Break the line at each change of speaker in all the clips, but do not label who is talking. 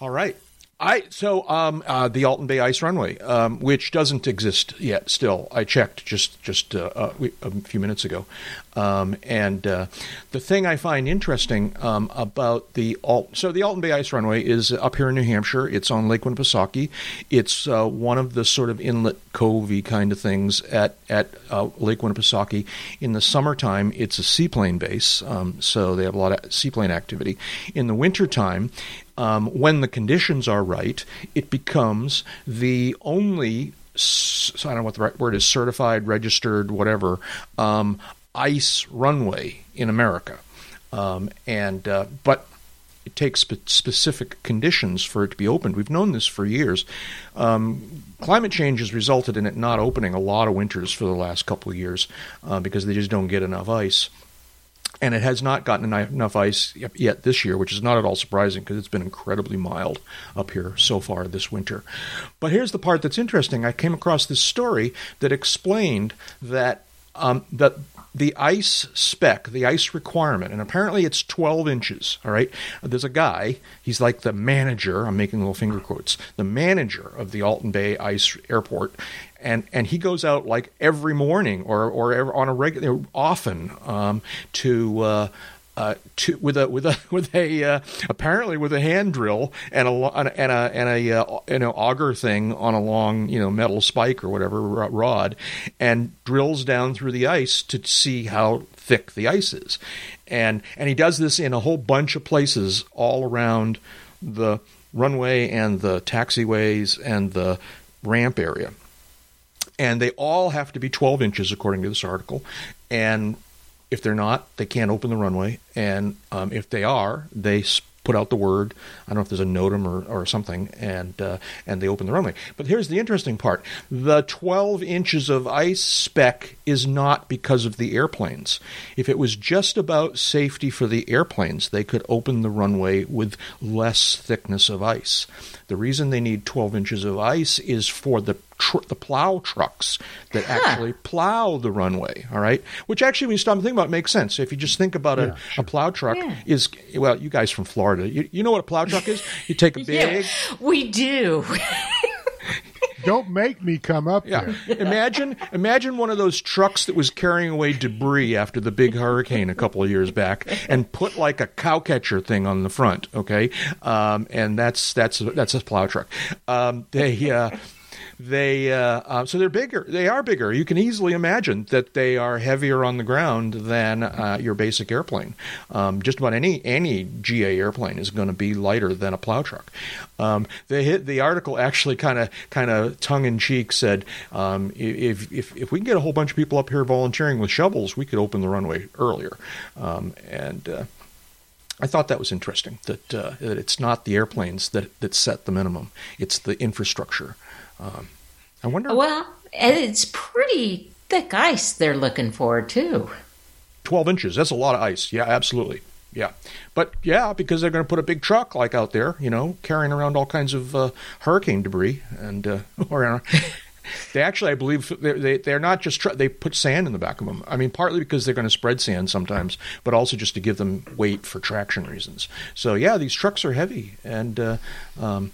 All right. I so um, uh, the Alton Bay Ice Runway, um, which doesn't exist yet. Still, I checked just just uh, a, a few minutes ago, um, and uh, the thing I find interesting um, about the Alt so the Alton Bay Ice Runway is up here in New Hampshire. It's on Lake Winnipesaukee. It's uh, one of the sort of inlet covey kind of things at at uh, Lake Winnipesaukee. In the summertime, it's a seaplane base, um, so they have a lot of seaplane activity. In the wintertime, um, when the conditions are right, it becomes the only I don't know what the right word is certified, registered, whatever um, ice runway in America. Um, and uh, but it takes spe- specific conditions for it to be opened. We've known this for years. Um, climate change has resulted in it not opening a lot of winters for the last couple of years uh, because they just don't get enough ice and it has not gotten enough ice yet this year, which is not at all surprising because it's been incredibly mild up here so far this winter. But here's the part that's interesting. I came across this story that explained that um, that the ice spec, the ice requirement, and apparently it's 12 inches. All right. There's a guy, he's like the manager, I'm making little finger quotes, the manager of the Alton Bay Ice Airport. And, and he goes out like every morning or, or on a regular, often um, to uh, uh, to, with a with a with a uh, apparently with a hand drill and a and a and a uh, you know auger thing on a long you know metal spike or whatever rod, and drills down through the ice to see how thick the ice is, and and he does this in a whole bunch of places all around the runway and the taxiways and the ramp area. And they all have to be 12 inches, according to this article. And if they're not, they can't open the runway. And um, if they are, they put out the word. I don't know if there's a NOTAM or, or something, and uh, and they open the runway. But here's the interesting part: the 12 inches of ice spec is not because of the airplanes. If it was just about safety for the airplanes, they could open the runway with less thickness of ice. The reason they need 12 inches of ice is for the tr- the plow trucks that huh. actually plow the runway. All right, which actually, when you stop and think about, it, makes sense. If you just think about yeah, a, sure. a plow truck yeah. is well, you guys from Florida, you, you know what a plow truck is? You take a big.
yeah, we do.
Don't make me come up
yeah. there. imagine, imagine one of those trucks that was carrying away debris after the big hurricane a couple of years back, and put like a cow catcher thing on the front. Okay, um, and that's that's that's a plow truck. Um, they. Uh, they uh, uh, so they're bigger. They are bigger. You can easily imagine that they are heavier on the ground than uh, your basic airplane. Um, just about any any GA airplane is going to be lighter than a plow truck. Um, they hit the article actually kind of kind of tongue in cheek said um, if, if if we can get a whole bunch of people up here volunteering with shovels, we could open the runway earlier. Um, and uh, I thought that was interesting that uh, that it's not the airplanes that that set the minimum; it's the infrastructure. Um, I wonder.
Well, it's pretty thick ice they're looking for too.
Twelve inches. That's a lot of ice. Yeah, absolutely. Yeah, but yeah, because they're going to put a big truck like out there, you know, carrying around all kinds of uh, hurricane debris and uh, or. they actually, I believe, they're, they, they're not just tr- they put sand in the back of them. I mean, partly because they're going to spread sand sometimes, but also just to give them weight for traction reasons. So yeah, these trucks are heavy, and uh, um,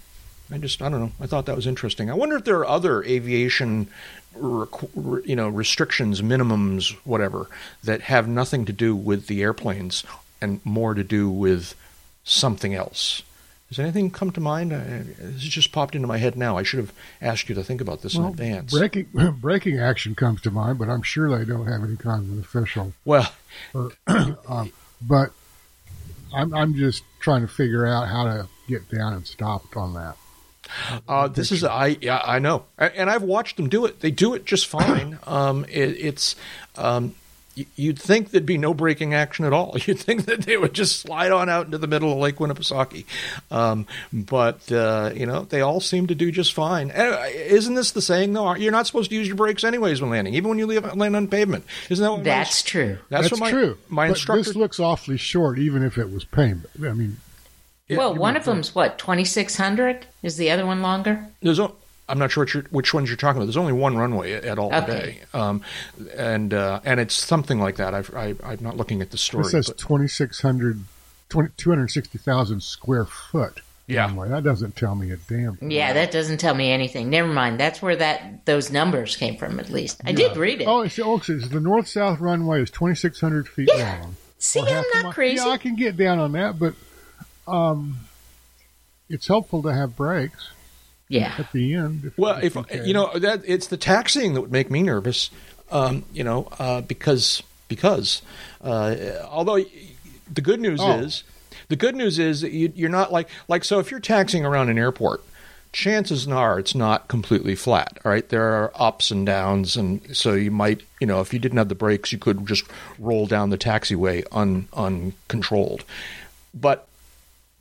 I just I don't know. I thought that was interesting. I wonder if there are other aviation you know restrictions, minimums, whatever that have nothing to do with the airplanes and more to do with something else. Does anything come to mind? this just popped into my head now. I should have asked you to think about this well, in advance.
Braking braking action comes to mind, but I'm sure they don't have any kind of official.
Well,
or, um, but I'm I'm just trying to figure out how to get down and stop on that.
Uh, this is I yeah I know, and I've watched them do it. They do it just fine. Um, it, it's um, you'd think there'd be no braking action at all. You'd think that they would just slide on out into the middle of Lake Winnipesaukee, um, but uh, you know they all seem to do just fine. Isn't this the saying though? You're not supposed to use your brakes anyways when landing, even when you land on pavement. Isn't that what
that's my, true?
That's,
that's
my,
true.
My
but
instructor.
This looks awfully short, even if it was pavement. I mean,
well, one of them's what twenty six hundred. Is the other one longer?
There's a, I'm not sure which, which ones you're talking about. There's only one runway at all okay. today, um, and uh, and it's something like that. I've, I, i am not looking at the story.
It says 2,600, 260,000 square foot.
Yeah.
runway. That doesn't tell me a damn thing.
Yeah, that doesn't tell me anything. Never mind. That's where that those numbers came from. At least I did read it.
Oh, it's, oh, it's the north south runway is 2,600 feet
Yeah.
long.
See,
Or
I'm not
mile.
crazy.
Yeah, I can get down on that, but um, it's helpful to have brakes
Yeah.
at the end. If,
Well, if
you
you know that it's the taxiing that would make me nervous, um, you know, uh, because because uh, although the good news
Oh.
is the good news is that you, you're not like like so if you're taxiing around an airport. Chances are it's not completely flat. All right, there are ups and downs, and so you might, you know, if you didn't have the brakes, you could just roll down the taxiway un, uncontrolled. But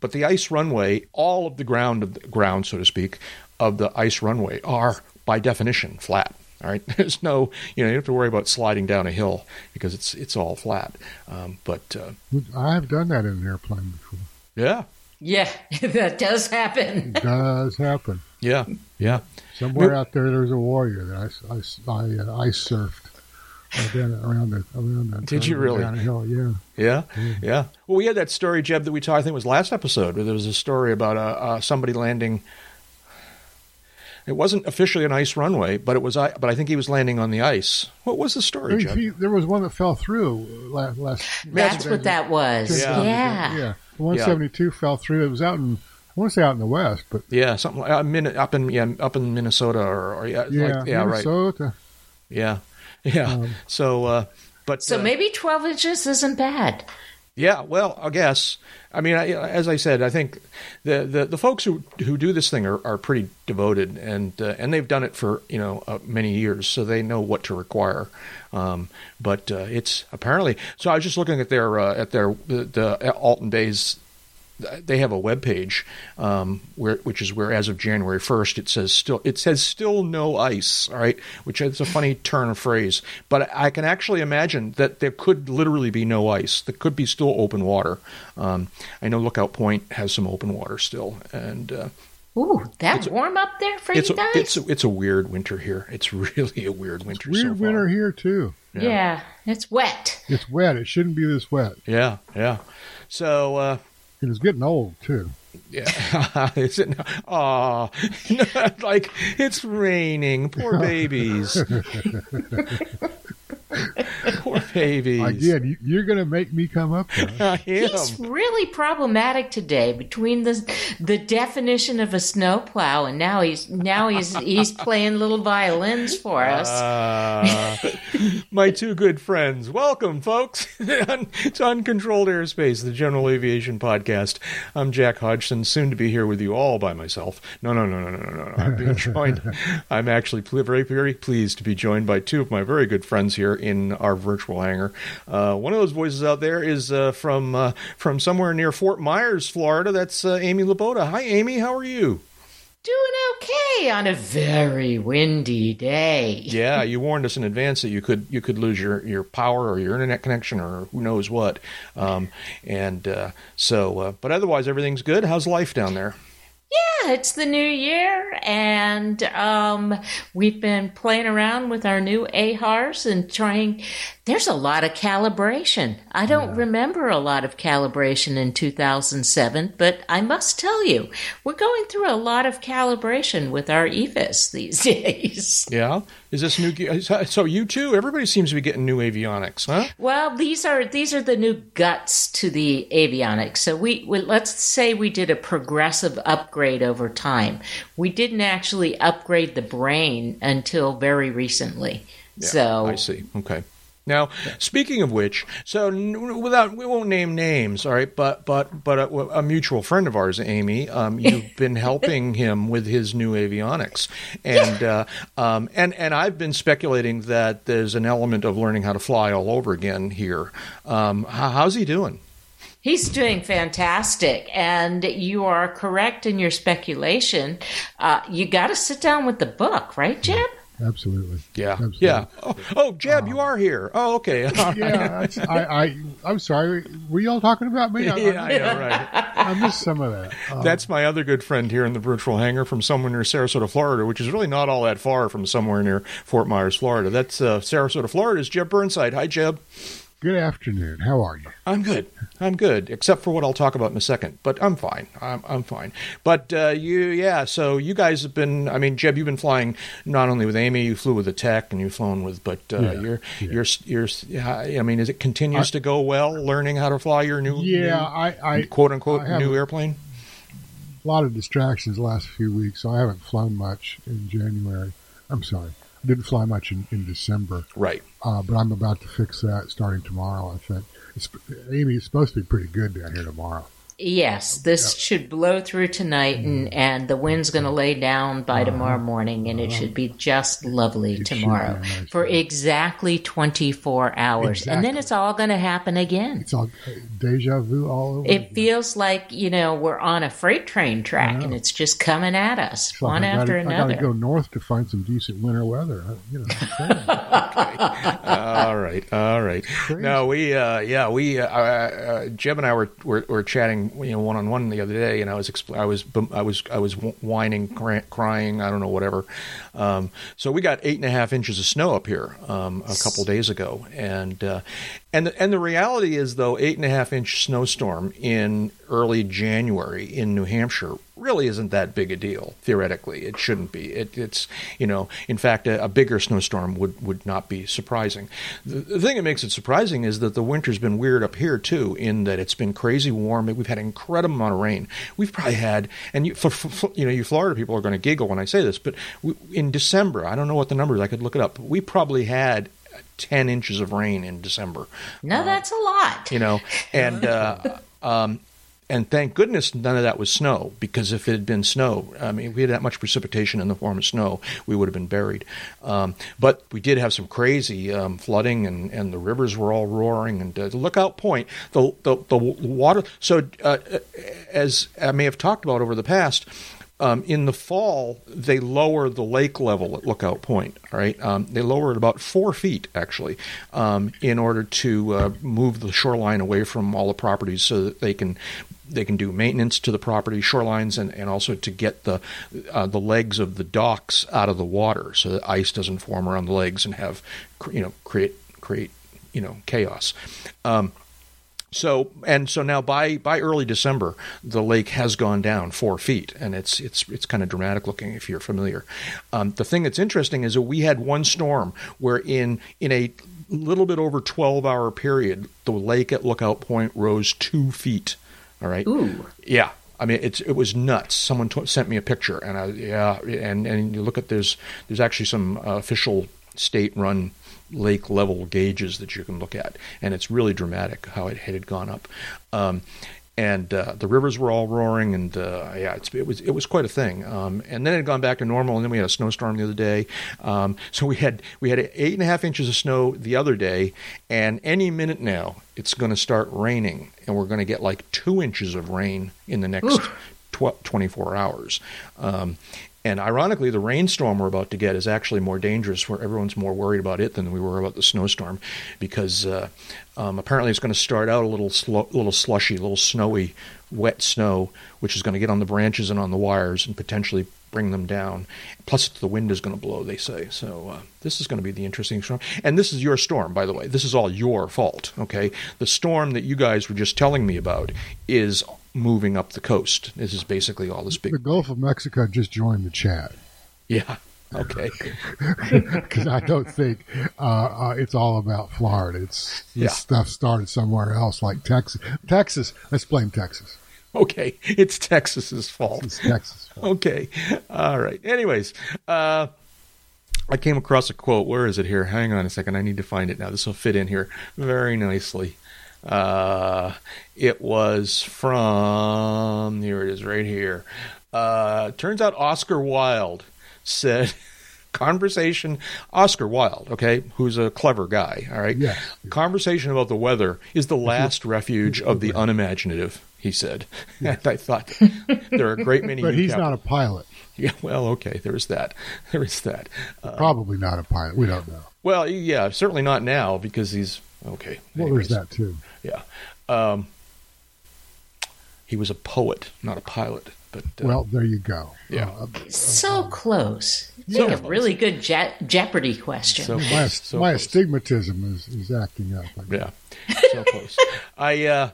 but the ice runway, all of the ground of the ground, so to speak, of the ice runway are by definition flat. All right, there's no, you know, you don't have to worry about sliding down a hill because it's it's all flat. Um, but uh,
I have done that in an airplane before.
yeah,
Yeah, that does happen.
It does happen.
yeah, yeah,
Somewhere
No-
out there, there's a warrior that I, I, I, uh, ice surfed down around the around the.
Did you really?
Down a hill, yeah.
yeah, yeah. Well, we had that story, Jeb, that we talked. I think it was last episode where there was a story about uh, uh, somebody landing. It wasn't officially an ice runway, but it was. I But I think he was landing on the ice. What was the story,
Hey,
Jeb?
see, there was one that fell through last. last
That's what that was.
Yeah.
Yeah.
Yeah, 172 fell through. It was out in, I want to say out in the west, but
Yeah, something like uh, up in yeah up in Minnesota or, or yeah
yeah,
like, yeah right
Minnesota.
yeah yeah.
Um,
so uh, but
So
uh,
maybe 12 inches isn't bad.
yeah, well I guess I mean I, as I said I think the, the, the folks who who do this thing are, are pretty devoted and uh, and they've done it for you know uh, many years so they know what to require. Um, but uh, it's apparently so. I was just looking at their uh, at their the, the Alton Bays they have a web page um, where which is where as of January 1st it says still it says still no ice all right which is a funny turn of phrase but I can actually imagine that there could literally be no ice there could be still open water um, I know Lookout Point has some open water still and uh,
Ooh, that warm up there for
it's
you
a,
guys?
it's a, it's a weird winter here it's really a weird winter
Weird
so far.
winter here too.
yeah. it's wet.
It's wet. It shouldn't be this wet.
yeah yeah so uh,
And it's getting old too.
Yeah, is it? Aw, like it's raining. Poor babies. Poor babies.
Again, you, you're going to make me come up there.
I
He's really problematic today between the the definition of a snowplow and now he's now he's he's playing little violins for us.
Uh, my two good friends. Welcome, folks, to Uncontrolled Airspace, the General Aviation Podcast. I'm Jack Hodgson, soon to be here with you all by myself. No, no, no, no, no, no, no. I'm being joined. I'm actually very, very pleased to be joined by two of my very good friends here in our virtual hangar. Uh, one of those voices out there is uh, from uh, from somewhere near Fort Myers, Florida. That's uh, Amy Laboda. Hi, Amy. How are you?
Doing okay on a very windy day.
Yeah, you warned us in advance that you could you could lose your, your power or your internet connection or who knows what, um, and uh, so. Uh, but otherwise, everything's good. How's life down there?
Yeah, it's the new year, and um, we've been playing around with our new AHRS and trying. There's a lot of calibration. I don't remember a lot of calibration in 2007, but I must tell you, we're going through a lot of calibration with our EFIS these days.
Yeah, is this new? So you too? Everybody seems to be getting new avionics, huh?
Well, these are these are the new guts to the avionics. So we, we let's say we did a progressive upgrade over time. We didn't actually upgrade the brain until very recently. so
I see. Okay. Now, speaking of which, so without we won't name names, all right, but but but a, a mutual friend of ours, Amy, um, you've been helping him with his new avionics, and uh, um, and and I've been speculating that there's an element of learning how to fly all over again here. Um, how, how's he doing?
He's doing fantastic, and you are correct in your speculation. Uh, you got to sit down with the book, right, Jeb?
Absolutely.
Yeah,
Absolutely.
yeah. Oh, oh, Jeb, you are here. Oh, okay.
Yeah, I, I, I'm sorry. Were you all talking about me? I,
yeah, I know, right.
I, I missed some of that. Uh,
That's my other good friend here in the virtual hangar from somewhere near Sarasota, Florida, which is really not all that far from somewhere near Fort Myers, Florida. That's uh, Sarasota, Florida. Is Jeb Burnside. Hi, Jeb.
Good afternoon. How are you?
I'm good. I'm good, except for what I'll talk about in a second. But I'm fine. I'm, I'm fine. But uh, you, yeah. So you guys have been. I mean, Jeb, you've been flying not only with Amy. You flew with the tech, and you've flown with. But uh,
Yeah,
you're,
yeah.
you're, you're. I mean, is it continues to go well? Learning how to fly your new,
Yeah,
new,
I, I
quote unquote
I
new airplane.
a lot of distractions the last few weeks, so I haven't flown much in January. I'm sorry, I didn't fly much in, in December,
Right.
uh, but I'm about to fix that starting tomorrow. I think it's, Amy is supposed to be pretty good down here tomorrow.
Yes, this should blow through tonight, and, and the wind's going to lay down by tomorrow morning, and it should be just lovely
It
tomorrow
nice
for
day.
exactly 24 hours. And then it's all going to happen again.
It's all uh, deja vu all over.
It
again.
feels like, you know, we're on a freight train track and it's just coming at us,
It's like
one
I gotta,
after
I
another.
got to go north to find some decent winter weather. uh, You know,
all right, all right. No, we, uh, yeah, we, uh, uh, Jeb and I were, were were chatting, you know, one on one the other day, and I was, expl- I was, I was, I was whining, cry- crying, I don't know, whatever. Um, so we got eight and a half inches of snow up here um, a couple days ago, and uh, and the, and the reality is though, eight and a half inch snowstorm in early January in New Hampshire really isn't that big a deal theoretically. It shouldn't be. It, it's you know, in fact, a, a bigger snowstorm would would not be surprising. The, the thing that makes it surprising is that the winter's been weird up here too, in that it's been crazy warm. We've had an incredible amount of rain. We've probably had, and you, for, for, you know, you Florida people are going to giggle when I say this, but we, in December, I don't know what the numbers. I could look it up. We probably had. 10 inches of rain in December
no, that's a lot.
you know and uh, um, and thank goodness none of that was snow because if it had been snow i mean we had that much precipitation in the form of snow we would have been buried um, but we did have some crazy um, flooding and, and the rivers were all roaring and uh, lookout point the, the, the water so uh, as i may have talked about over the past um, in the fall, they lower the lake level at Lookout Point. All right, um, they lower it about four feet actually, um, in order to uh, move the shoreline away from all the properties, so that they can they can do maintenance to the property shorelines and, and also to get the uh, the legs of the docks out of the water, so that ice doesn't form around the legs and have you know create create you know chaos. Um, so and so now by by early December, the lake has gone down four feet, and it's it's it's kind of dramatic looking if you're familiar. Um, the thing that's interesting is that we had one storm where in in a little bit over twelve hour period, the lake at Lookout Point rose two feet. All right.
Ooh.
Yeah. I mean, it's it was nuts. Someone t- sent me a picture, and I yeah, and and you look at there's there's actually some uh, official state run lake level gauges that you can look at, and it's really dramatic how it had gone up. Um, and uh, the rivers were all roaring, and uh, yeah, it's, it was it was quite a thing. Um, and then it had gone back to normal, and then we had a snowstorm the other day. Um, so we had we had eight and a half inches of snow the other day, and any minute now it's going to start raining, and we're going to get like two inches of rain in the next tw- 24 hours. Um, and ironically, the rainstorm we're about to get is actually more dangerous, where everyone's more worried about it than we were about the snowstorm, because uh, um, apparently it's going to start out a little slu- little slushy, a little snowy, wet snow, which is going to get on the branches and on the wires and potentially bring them down. Plus, the wind is going to blow, they say. So uh, this is going to be the interesting storm. And this is your storm, by the way. This is all your fault. Okay, the storm that you guys were just telling me about is moving up the coast. This is basically all this big.
the Gulf of Mexico just joined the chat
Yeah. Okay.
because I don't think uh, uh, it's all about Florida. It's this
Yeah.
stuff started somewhere else, like Texas. Texas. Let's blame Texas.
Okay. It's Texas's fault.
It's Texas.
Okay. All right. Anyways, uh, I came across a quote. Where is it here? Hang on a second. I need to find it now. This will fit in here very nicely. Uh, it was from, here it is right here. Uh, turns out Oscar Wilde said, conversation, Oscar Wilde, okay, who's a clever guy, all right?
Yes.
Conversation about the weather is the last refuge of the unimaginative, he said. And I thought, there are a great many.
But he's not a pilot.
yeah, well, okay, there's that. There is that. Uh,
Probably not a pilot. We don't know.
well, yeah, certainly not now because he's okay.
Well,
anyways.
there's that too.
Yeah. Um, he was a poet, not a pilot. But uh,
well, there you go.
Yeah.
Uh,
So close.
Yeah.
Make a really good je- Jeopardy question.
so
my
so
my astigmatism is, is acting up. I.
Yeah, so close. I uh,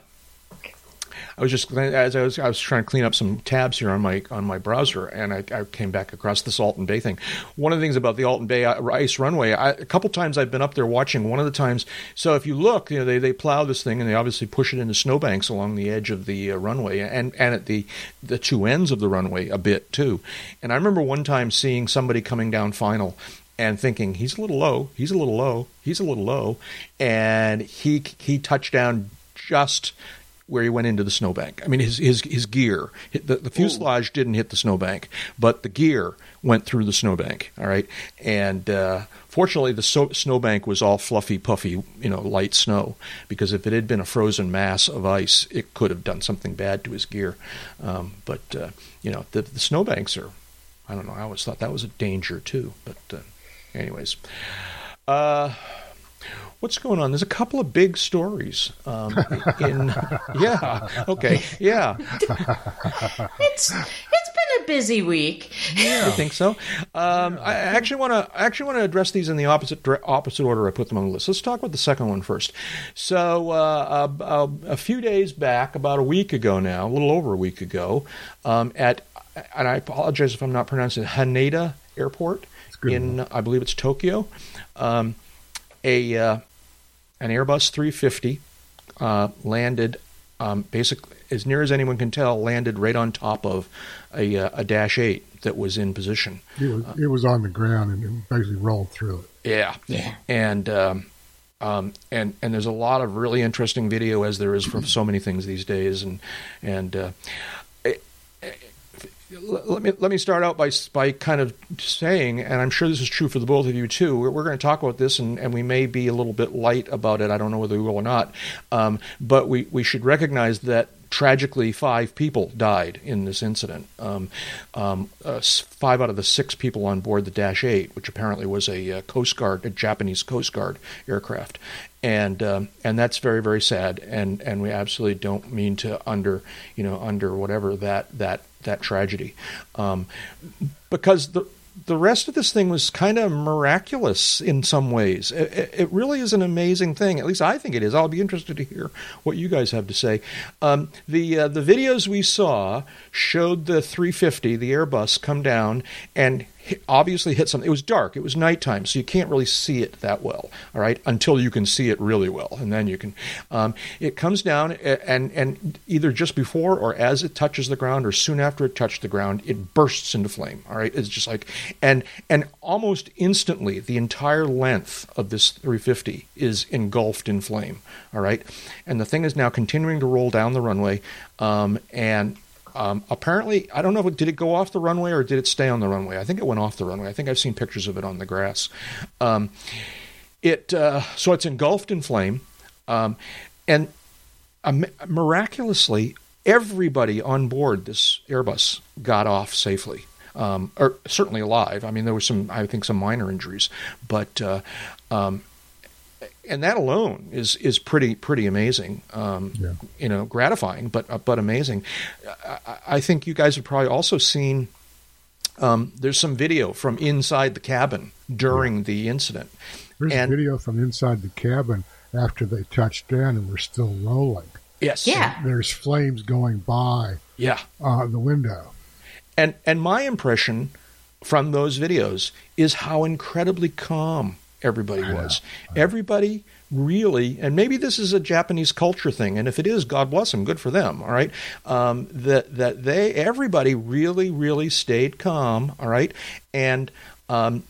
I was just as I was I was trying to clean up some tabs here on my on my browser, and I, I came back across this Alton Bay thing. One of the things about the Alton Bay Ice Runway, I, a couple times I've been up there watching. One of the times, so if you look, you know they, they plow this thing and they obviously push it into snowbanks along the edge of the uh, runway and and at the the two ends of the runway a bit too. And I remember one time seeing somebody coming down final and thinking he's a little low, he's a little low, he's a little low, and he he touched down just where he went into the snowbank. I mean, his his his gear, the, the fuselage didn't hit the snowbank, but the gear went through the snowbank. All right, and uh, fortunately, the so- snowbank was all fluffy, puffy, you know, light snow. Because if it had been a frozen mass of ice, it could have done something bad to his gear. Um, but uh, you know, the, the snowbanks are. I don't know. I always thought that was a danger too. But uh, anyways. Uh, what's going on? There's a couple of big stories. Um, in yeah, okay, yeah,
It's it's been a busy week. Yeah.
I think so. Um, I actually want to I actually want to address these in the opposite opposite order I put them on the list. Let's talk about the second one first. So uh, a, a, a few days back, about a week ago now, a little over a week ago, um, at and I apologize if I'm not pronouncing it, Haneda Airport in I believe it's Tokyo. Um, a uh, an Airbus 350 uh, landed um, basically as near as anyone can tell landed right on top of a, uh, a Dash 8 that was in position.
It was it was on the ground and it basically rolled through it.
Yeah,
Yeah.
and um, um, and and there's a lot of really interesting video as there is for so many things these days, and and uh, let me let me start out by by kind of saying, and I'm sure this is true for the both of you too. We're, we're going to talk about this, and, and we may be a little bit light about it. I don't know whether we will or not, um, but we we should recognize that tragically five people died in this incident. Um, um, uh, five out of the six people on board the Dash 8, which apparently was a uh, Coast Guard, a Japanese Coast Guard aircraft, and um, and that's very very sad. And and we absolutely don't mean to under you know under whatever that that that tragedy, um, because the the rest of this thing was kind of miraculous in some ways. It, it- really is an amazing thing. At least I think it is. I'll be interested to hear what you guys have to say. Um, the uh, the videos we saw showed the 350, the Airbus, come down and obviously hit something. It was dark. It was nighttime, so you can't really see it that well. All right, until you can see it really well, and then you can. Um, it comes down and and either just before or as it touches the ground or soon after it touched the ground, it bursts into flame. All right, it's just like and and almost instantly the entire length of this 350 is engulfed in flame. All right, and the thing is now continuing to roll down the runway, um, and um, apparently, I don't know did it go off the runway or did it stay on the runway. I think it went off the runway. I think I've seen pictures of it on the grass. Um, it uh, so it's engulfed in flame, um, and miraculously, everybody on board this Airbus got off safely, um, or certainly alive. I mean, there were some, I think, some minor injuries, but. Uh, um, and that alone is is pretty pretty amazing. Um,
Yeah.
You know, gratifying, but uh, but amazing. I, I think you guys have probably also seen. Um, there's some video from inside the cabin during the incident.
There's
And-
video from inside the cabin after they touched down and were still rolling.
Yes.
Yeah.
There's flames going by
Yeah.
uh, the window.
And and my impression from those videos is how incredibly calm everybody was. Everybody really, and maybe this is a Japanese culture thing, and if it is, God bless them, good for them. All right, um, that that they everybody really really stayed calm. All right, and. Um,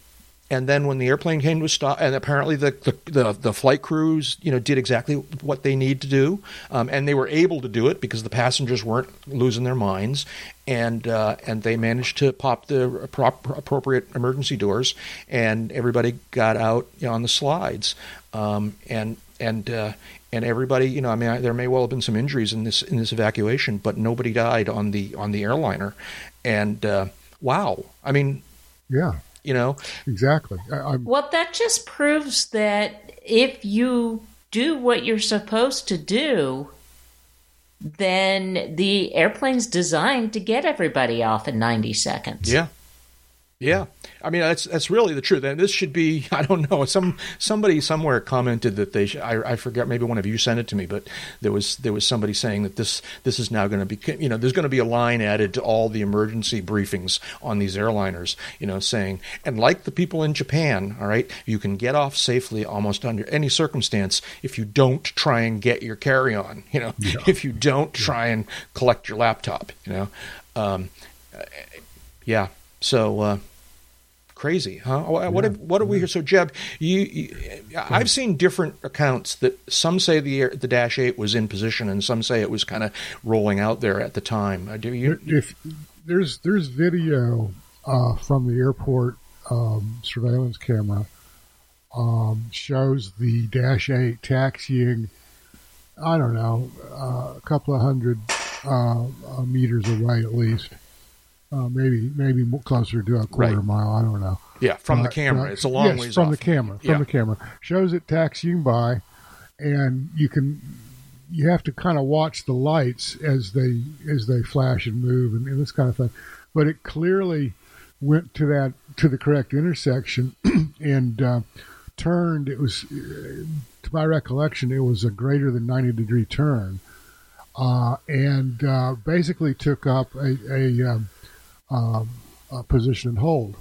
and then when the airplane came to stop, and apparently the, the, the, the flight crews, you know, did exactly what they need to do, um, and they were able to do it because the passengers weren't losing their minds, and uh, and they managed to pop the prop, appropriate emergency doors, and everybody got out you know, on the slides, um, and and uh, and everybody, you know, I mean, I, there may well have been some injuries in this in this evacuation, but nobody died on the on the airliner, and uh, wow, I mean,
Yeah,
you know,
exactly. I,
Well, that just proves that if you do what you're supposed to do, then the airplane's designed to get everybody off in 90 seconds.
Yeah. Yeah, I mean that's that's really the truth, and this should be I don't know some somebody somewhere commented that they should, I, I forget maybe one of you sent it to me, but there was there was somebody saying that this this is now going to be you know there's going to be a line added to all the emergency briefings on these airliners, you know, saying and like the people in Japan, all right, you can get off safely almost under any circumstance if you don't try and get your carry on, you know, yeah. if you don't try and collect your laptop, you know, um, yeah. So uh, crazy, huh? What yeah, what do we hear? So Jeb, you, you I've seen different accounts that some say the the Dash Eight was in position, and some say it was kind of rolling out there at the time. Uh, do you?
If there's there's video uh, from the airport um, surveillance camera um, shows the Dash Eight taxiing. I don't know, uh, a couple of hundred uh, uh, meters away at least uh, maybe maybe closer to a quarter right. mile. I don't know.
Yeah, from uh, the camera, it's a long
yes,
ways
from
off.
the camera. From yeah. the camera shows it taxiing by, and you can you have to kind of watch the lights as they as they flash and move and, and this kind of thing. But it clearly went to that to the correct intersection and uh, turned. It was, to my recollection, it was a greater than ninety degree turn, uh, and uh, basically took up a, a um, um, uh, position and hold,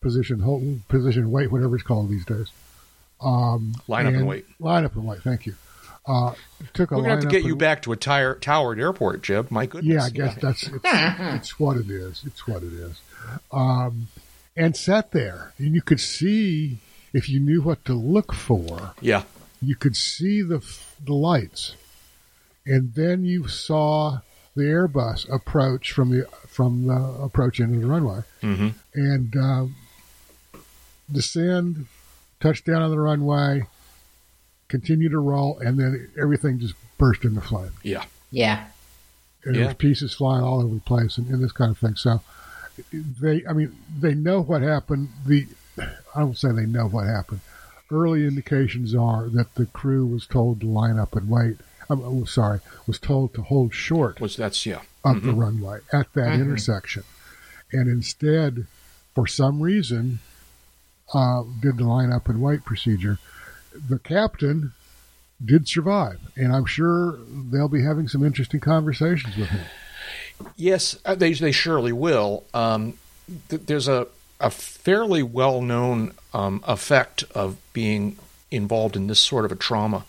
position hold, position wait, whatever it's called these days.
Um, line up and wait.
Line up and wait. Thank you. Uh,
took a We're gonna have to get you back to a tire, towered airport, Jeb. My goodness.
Yeah, I guess that's it's, it's, what it is. It's what it is. Um, and sat there, and you could see if you knew what to look for.
Yeah,
you could see the the lights, and then you saw the Airbus approach from the from the approach into the runway,
mm-hmm.
and uh, descend, touch down on the runway, continue to roll, and then everything just burst into flame.
Yeah,
yeah.
And yeah. there was pieces flying all over the place and, and this kind of thing. So they, I mean, they know what happened. The I don't say they know what happened. Early indications are that the crew was told to line up and wait I'm oh, sorry, was told to hold short.
Was that's yeah
of mm-hmm. the runway at that mm-hmm. intersection, and instead, for some reason, uh, did the line up and wait procedure. The captain did survive, and I'm sure they'll be having some interesting conversations with him.
Yes, uh, they they surely will. Um, th- there's a a fairly well known um, effect of being involved in this sort of a trauma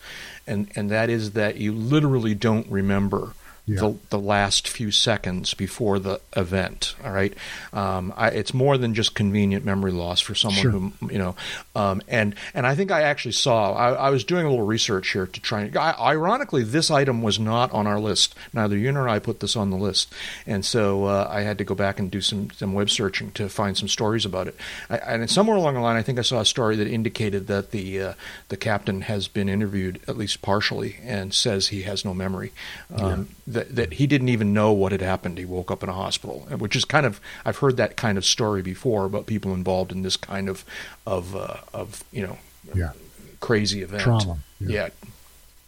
and and that is that you literally don't remember yeah. the, the last few seconds before the event. All right, um, I, it's more than just convenient memory loss for someone sure. who you know. Um, and and I think I actually saw. I, I, was doing a little research here to try. And, I, ironically, this item was not on our list. Neither you nor I put this on the list, and so uh, I had to go back and do some some web searching to find some stories about it. I, and somewhere along the line, I think I saw a story that indicated that the uh, the captain has been interviewed at least partially and says he has no memory. Um, yeah that, that he didn't even know what had happened. He woke up in a hospital, which is kind of I've heard that kind of story before about people involved in this kind of of uh, of you know
yeah.
crazy event
trauma.
Yeah, yeah,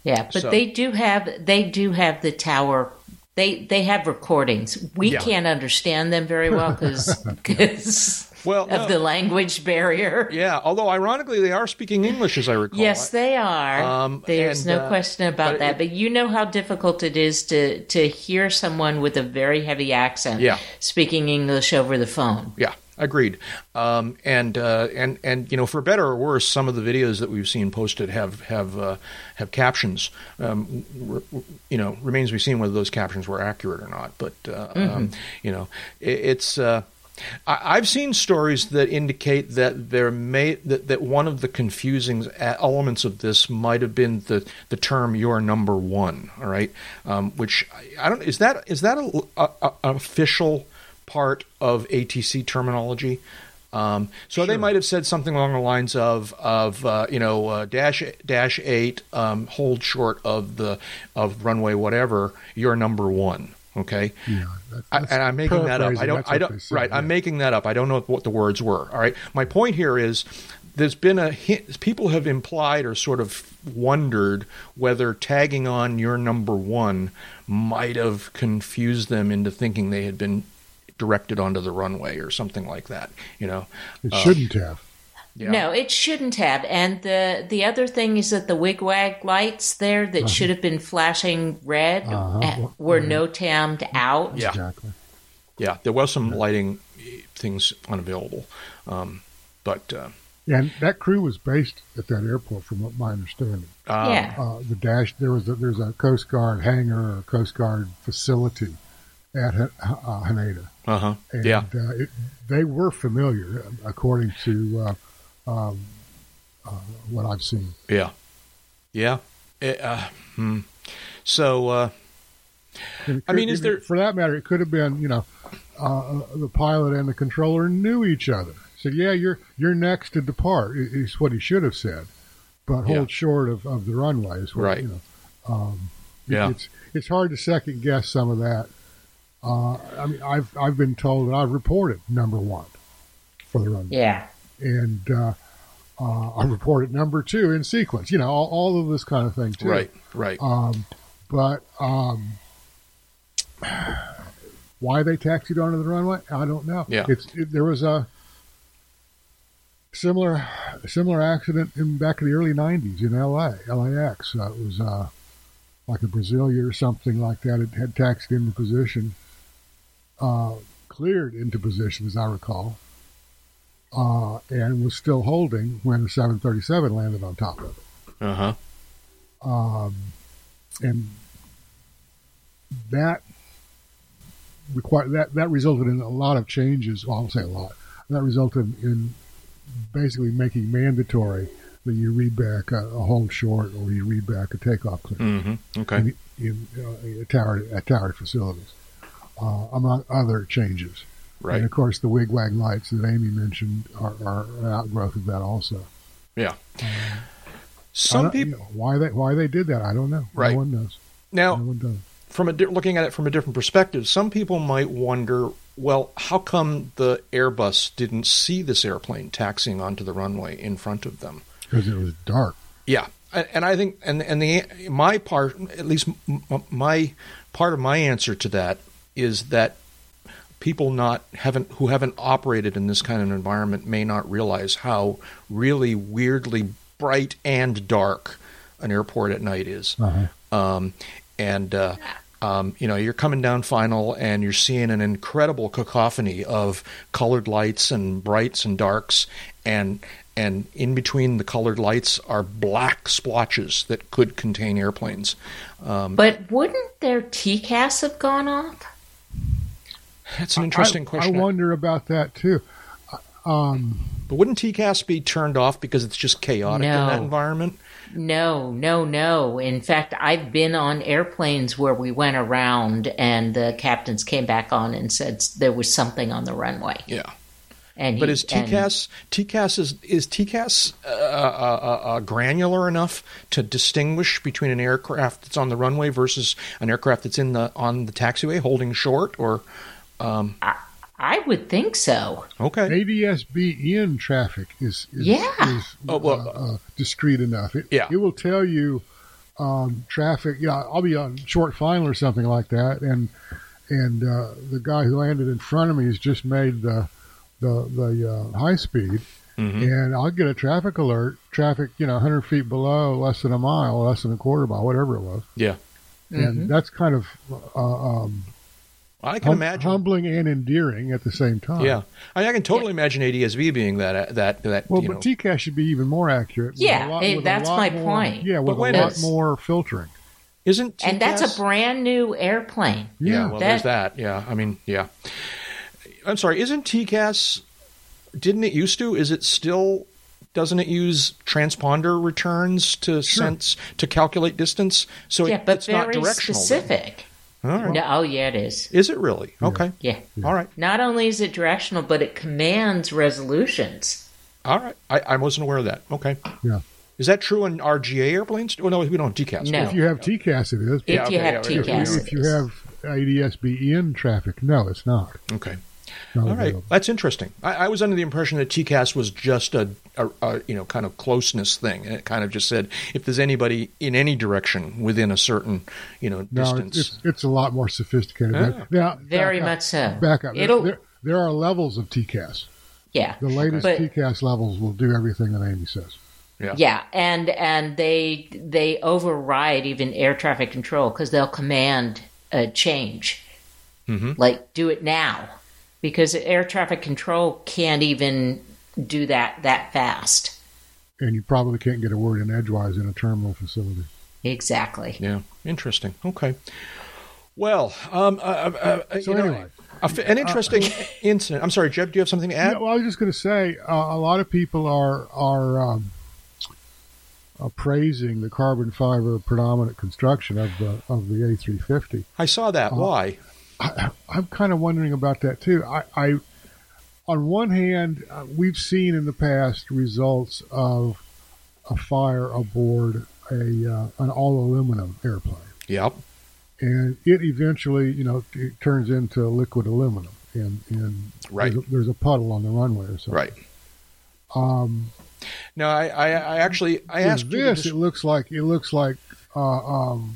yeah but so. they do have they do have the tower. They they have recordings. We yeah. can't understand them very well because well, of no. the language barrier.
Yeah, although ironically, they are speaking English, as I recall.
Yes, they are. Um, There's and, no uh, question about but that. It, but you know how difficult it is to to hear someone with a very heavy accent
yeah.
speaking English over the phone.
Yeah. Agreed, um, and uh, and and you know, for better or worse, some of the videos that we've seen posted have have uh, have captions. Um, re- you know, remains to be seen whether those captions were accurate or not. But uh, mm-hmm. um, you know, it, it's uh, I've seen stories that indicate that there may that, that one of the confusing elements of this might have been the, the term "your number one." All right, um, which I don't is that is that a, a, a official part of ATC terminology? Um, so sure. they might have said something along the lines of of uh, you know uh, dash dash eight um, hold short of the of runway whatever. You're number one. Okay.
Yeah.
I, and I'm making that up. I don't. I don't. Said, right. Yeah. I'm making that up. I don't know what the words were. All right. My point here is there's been a hint, people have implied or sort of wondered whether tagging on your number one might have confused them into thinking they had been directed onto the runway or something like that. You know,
It uh, shouldn't have.
Yeah.
No, it shouldn't have. And the the other thing is that the wigwag lights there that should have been flashing red
Uh-huh.
uh, were no timed out.
Yeah.
Exactly.
Yeah, there was some lighting eh, things unavailable, um, but uh,
And that crew was based at that airport, from what my understanding.
um,
Yeah.
Uh, the dash there was a, there's a Coast Guard hangar or Coast Guard facility at Ha- uh, Haneda,
uh huh,
and
yeah,
uh, it, they were familiar, according to uh, um, uh, what I've seen.
yeah, yeah. Eh, uh, hmm. So, uh,
And it
I mean, is there-
for that matter? It could have been, you know, uh, the pilot and the controller knew each other. So yeah, you're you're next to depart. Is what he should have said, but hold
Yeah.
short of, of the runway. Is what,
Right.
You know, um, it-
Yeah.
It's it's hard to second guess some of that. Uh, I mean, I've I've been told that I've reported number one for the runway,
Yeah.
And uh, uh, I reported number two in sequence. You know, all, all of this kind of thing too.
right, right.
Um, but um, why they taxied onto the runway, I don't know.
Yeah.
it's it, there was a similar similar accident in back in the early '90s in L.A. LAX. Uh, it was uh, like a Brasilia or something like that. It had taxied into position, uh, cleared into position, as I recall. Uh, and was still holding when the 737 landed on top of it
Uh huh.
um, and that require that that resulted in a lot of changes. Well, I'll say a lot. That resulted in basically making mandatory that you read back a, a hold short or you read back a takeoff clearance
Mm-hmm. Okay.
in, in uh, at towered at towered facilities, uh, among other changes.
Right.
And of course, the wigwag lights that Amy mentioned are, are an outgrowth of that also.
Yeah. Some people
you know, why they why they did that, I don't know.
Right.
No one knows.
now
No one does.
from a di- looking at it from a different perspective, some people might wonder, well, how come the Airbus didn't see this airplane taxiing onto the runway in front of them?
because it was dark.
Yeah, and, and I think, and and the my part, at least my part of my answer to that is that people not haven't who haven't operated in this kind of environment may not realize how really weirdly bright and dark an airport at night is.
Uh-huh.
Um, and uh, um, you know, you're coming down final, and you're seeing an incredible cacophony of colored lights and brights and darks, and and in between the colored lights are black splotches that could contain airplanes. Um,
But wouldn't their TCAS have gone off?
That's an interesting
I,
question.
I wonder about that too. Um,
but wouldn't TCAS be turned off because it's just chaotic in that environment?
No, no, no. In fact, I've been on airplanes where we went around and the captains came back on and said there was something on the runway.
Yeah.
And
But
he-
is
and-
TCAS TCAS is is TCAS uh, uh, uh, uh, granular enough to distinguish between an aircraft that's on the runway versus an aircraft that's in the on the taxiway holding short? Or um,
I would think so.
okay,
ADSB in traffic is is,
Yeah.
is
Oh, well,
uh, uh, discreet enough. It,
Yeah.
it will tell you um, traffic. Yeah, I'll be on short final or something like that, and and uh, the guy who landed in front of me has just made the the the uh, high speed,
Mhm.
and I'll get a traffic alert. Traffic, you know, 100 feet below, less than a mile, less than a quarter mile, whatever it was,
yeah,
and that's kind of uh, um,
I can
hum-
imagine.
humbling and endearing at the same time.
yeah, I, I can totally imagine ADSB being that uh, that that
Well,
you
but
know.
TCAS should be even more accurate.
Yeah,
lot-
hey,
with a
that's my
more-
point.
Yeah, with
But
a
a
lot
minute.
more filtering.
isn't TCAS,
And that's a brand new airplane.
yeah.
Yeah.
Well,
That-
there's that. Yeah, I mean, yeah. I'm sorry. Isn't TCAS? Didn't it used to? Is it still? Doesn't it use transponder returns to sense to calculate distance? So
Yeah,
it,
but
it's not
very
directional.
specific.
All right.
No, oh, yeah, it is.
Is it really? Okay.
Yeah.
All right.
Not only is it directional, but it commands resolutions.
All right. I, I wasn't aware of that. Okay.
Yeah.
Is that true in RGA airplanes? Oh no, we don't have TCAS.
No.
If you have TCAS, it is.
If
Yeah,
you
okay,
have
yeah, yeah,
TCAS.
if you have ADSB in traffic, no, it's not.
Okay.
not
All right,
available.
that's interesting. I, I was under the impression that TCAS was just a, a, a you know kind of closeness thing, and it kind of just said if there's anybody in any direction within a certain you know
No,
distance.
it's it's a lot more sophisticated.
Ah.
Now,
Very
back up,
much so.
Back up. There-
It'll-
there, there are levels of TCAS.
Yeah.
The latest
But-
TCAS levels will do everything that Amy says.
yeah.
Yeah, and and they they override even air traffic control because they'll command a change,
Mm-hmm.
like do it now, because air traffic control can't even do that that fast.
And you probably can't get a word in edgewise in a terminal facility.
Exactly.
Yeah, interesting. Okay. Well, um, uh, uh, uh,
So
you know,
anyway.
an interesting incident. I'm sorry, Jeb. Do you have something to add?
Yeah, well, I was just going to say uh, a lot of people are are um, uh, praising the carbon fiber predominant construction of the of the A350.
I saw that.
Uh,
Why?
I, I'm kind of wondering about that too. I, I on one hand, uh, we've seen in the past results of a fire aboard a uh, an all aluminum airplane,
Yep.
and it eventually, you know, it turns into liquid aluminum, and and
Right.
there's, a, there's a puddle on the runway or something.
Right.
Um,
No, I, I, I actually I asked
this,
just-
it looks like it looks like uh, um,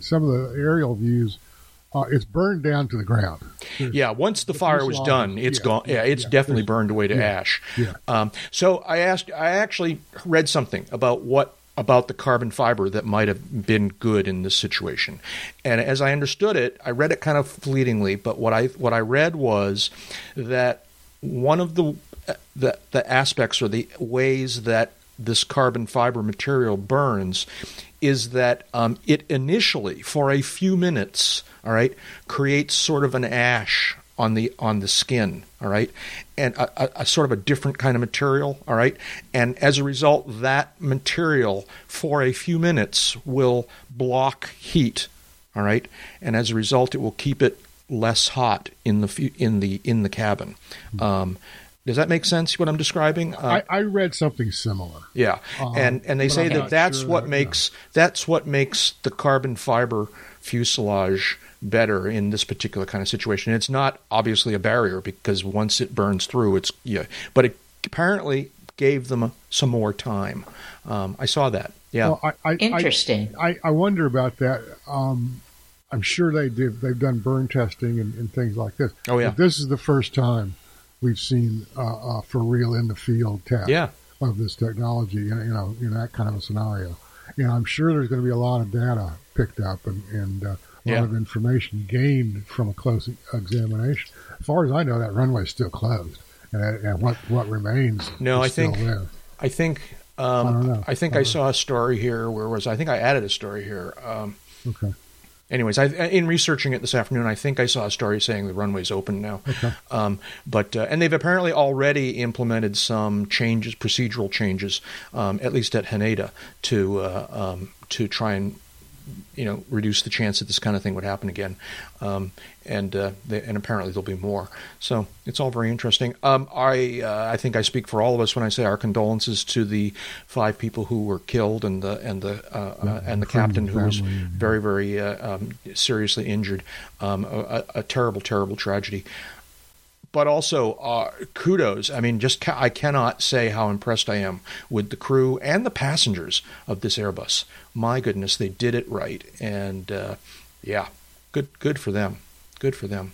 some of the aerial views. Uh, it's burned down to the ground. There's-
Yeah, once the fire was
fuselage
done, it's
yeah,
gone. Yeah, it's
yeah.
definitely burned away to ash.
yeah.
Um, so I asked, I actually read something about what about the carbon fiber that might have been good in this situation, and as I understood it, I read it kind of fleetingly, but what I what I read was that one of the the, the aspects or the ways that this carbon fiber material burns is that um, it initially, for a few minutes, all right, creates sort of an ash on the on the skin, all right, and a, a, a sort of a different kind of material, all right, and as a result, that material for a few minutes will block heat, all right, and as a result, it will keep it less hot in the in the in the cabin. Um, does that make sense? What I'm describing? Uh,
I, I read something similar.
yeah,
Um,
and and they say
I'm
that that's
sure
what
that-
makes that's what makes the carbon fiber fuselage better in this particular kind of situation. It's not obviously a barrier because once it burns through, it's yeah. But it apparently gave them some more time. Um, I saw that. Yeah,
Well, I, I, I,
Interesting.
I, I wonder about that. Um, I'm sure they did. They've done burn testing and, and things like this.
Oh, yeah.
But this is the first time we've seen uh, uh, for real in the field test
yeah,
of this technology. You know, you know, in that kind of a scenario. You know, I'm sure there's going to be a lot of data picked up and, and uh, a lot
Yeah.
of information gained from a close examination. As far as I know, that runway's still closed, and, and what what remains
No,
is
I
still
think-
there.
I think.
I
Um,
know.
I think
I
I saw a story here. Where was I? I think I added a story here. Um,
Okay.
anyways, I, in researching it this afternoon, I think I saw a story saying the runway's open now.
Okay.
Um, but uh, and they've apparently already implemented some changes, procedural changes, um, at least at Haneda, to uh, um, to try and you know reduce the chance that this kind of thing would happen again. Um, and uh, they, and apparently there'll be more. So it's all very interesting. Um, I uh, I think I speak for all of us when I say our condolences to the five people who were killed and the and the uh, uh, and the captain who was very very uh, um, seriously injured. Um, a, a a terrible terrible tragedy but also uh, kudos. I mean, just ca- I cannot say how impressed I am with the crew and the passengers of this Airbus. My goodness, they did it right, and uh, yeah, good good for them. Good for them.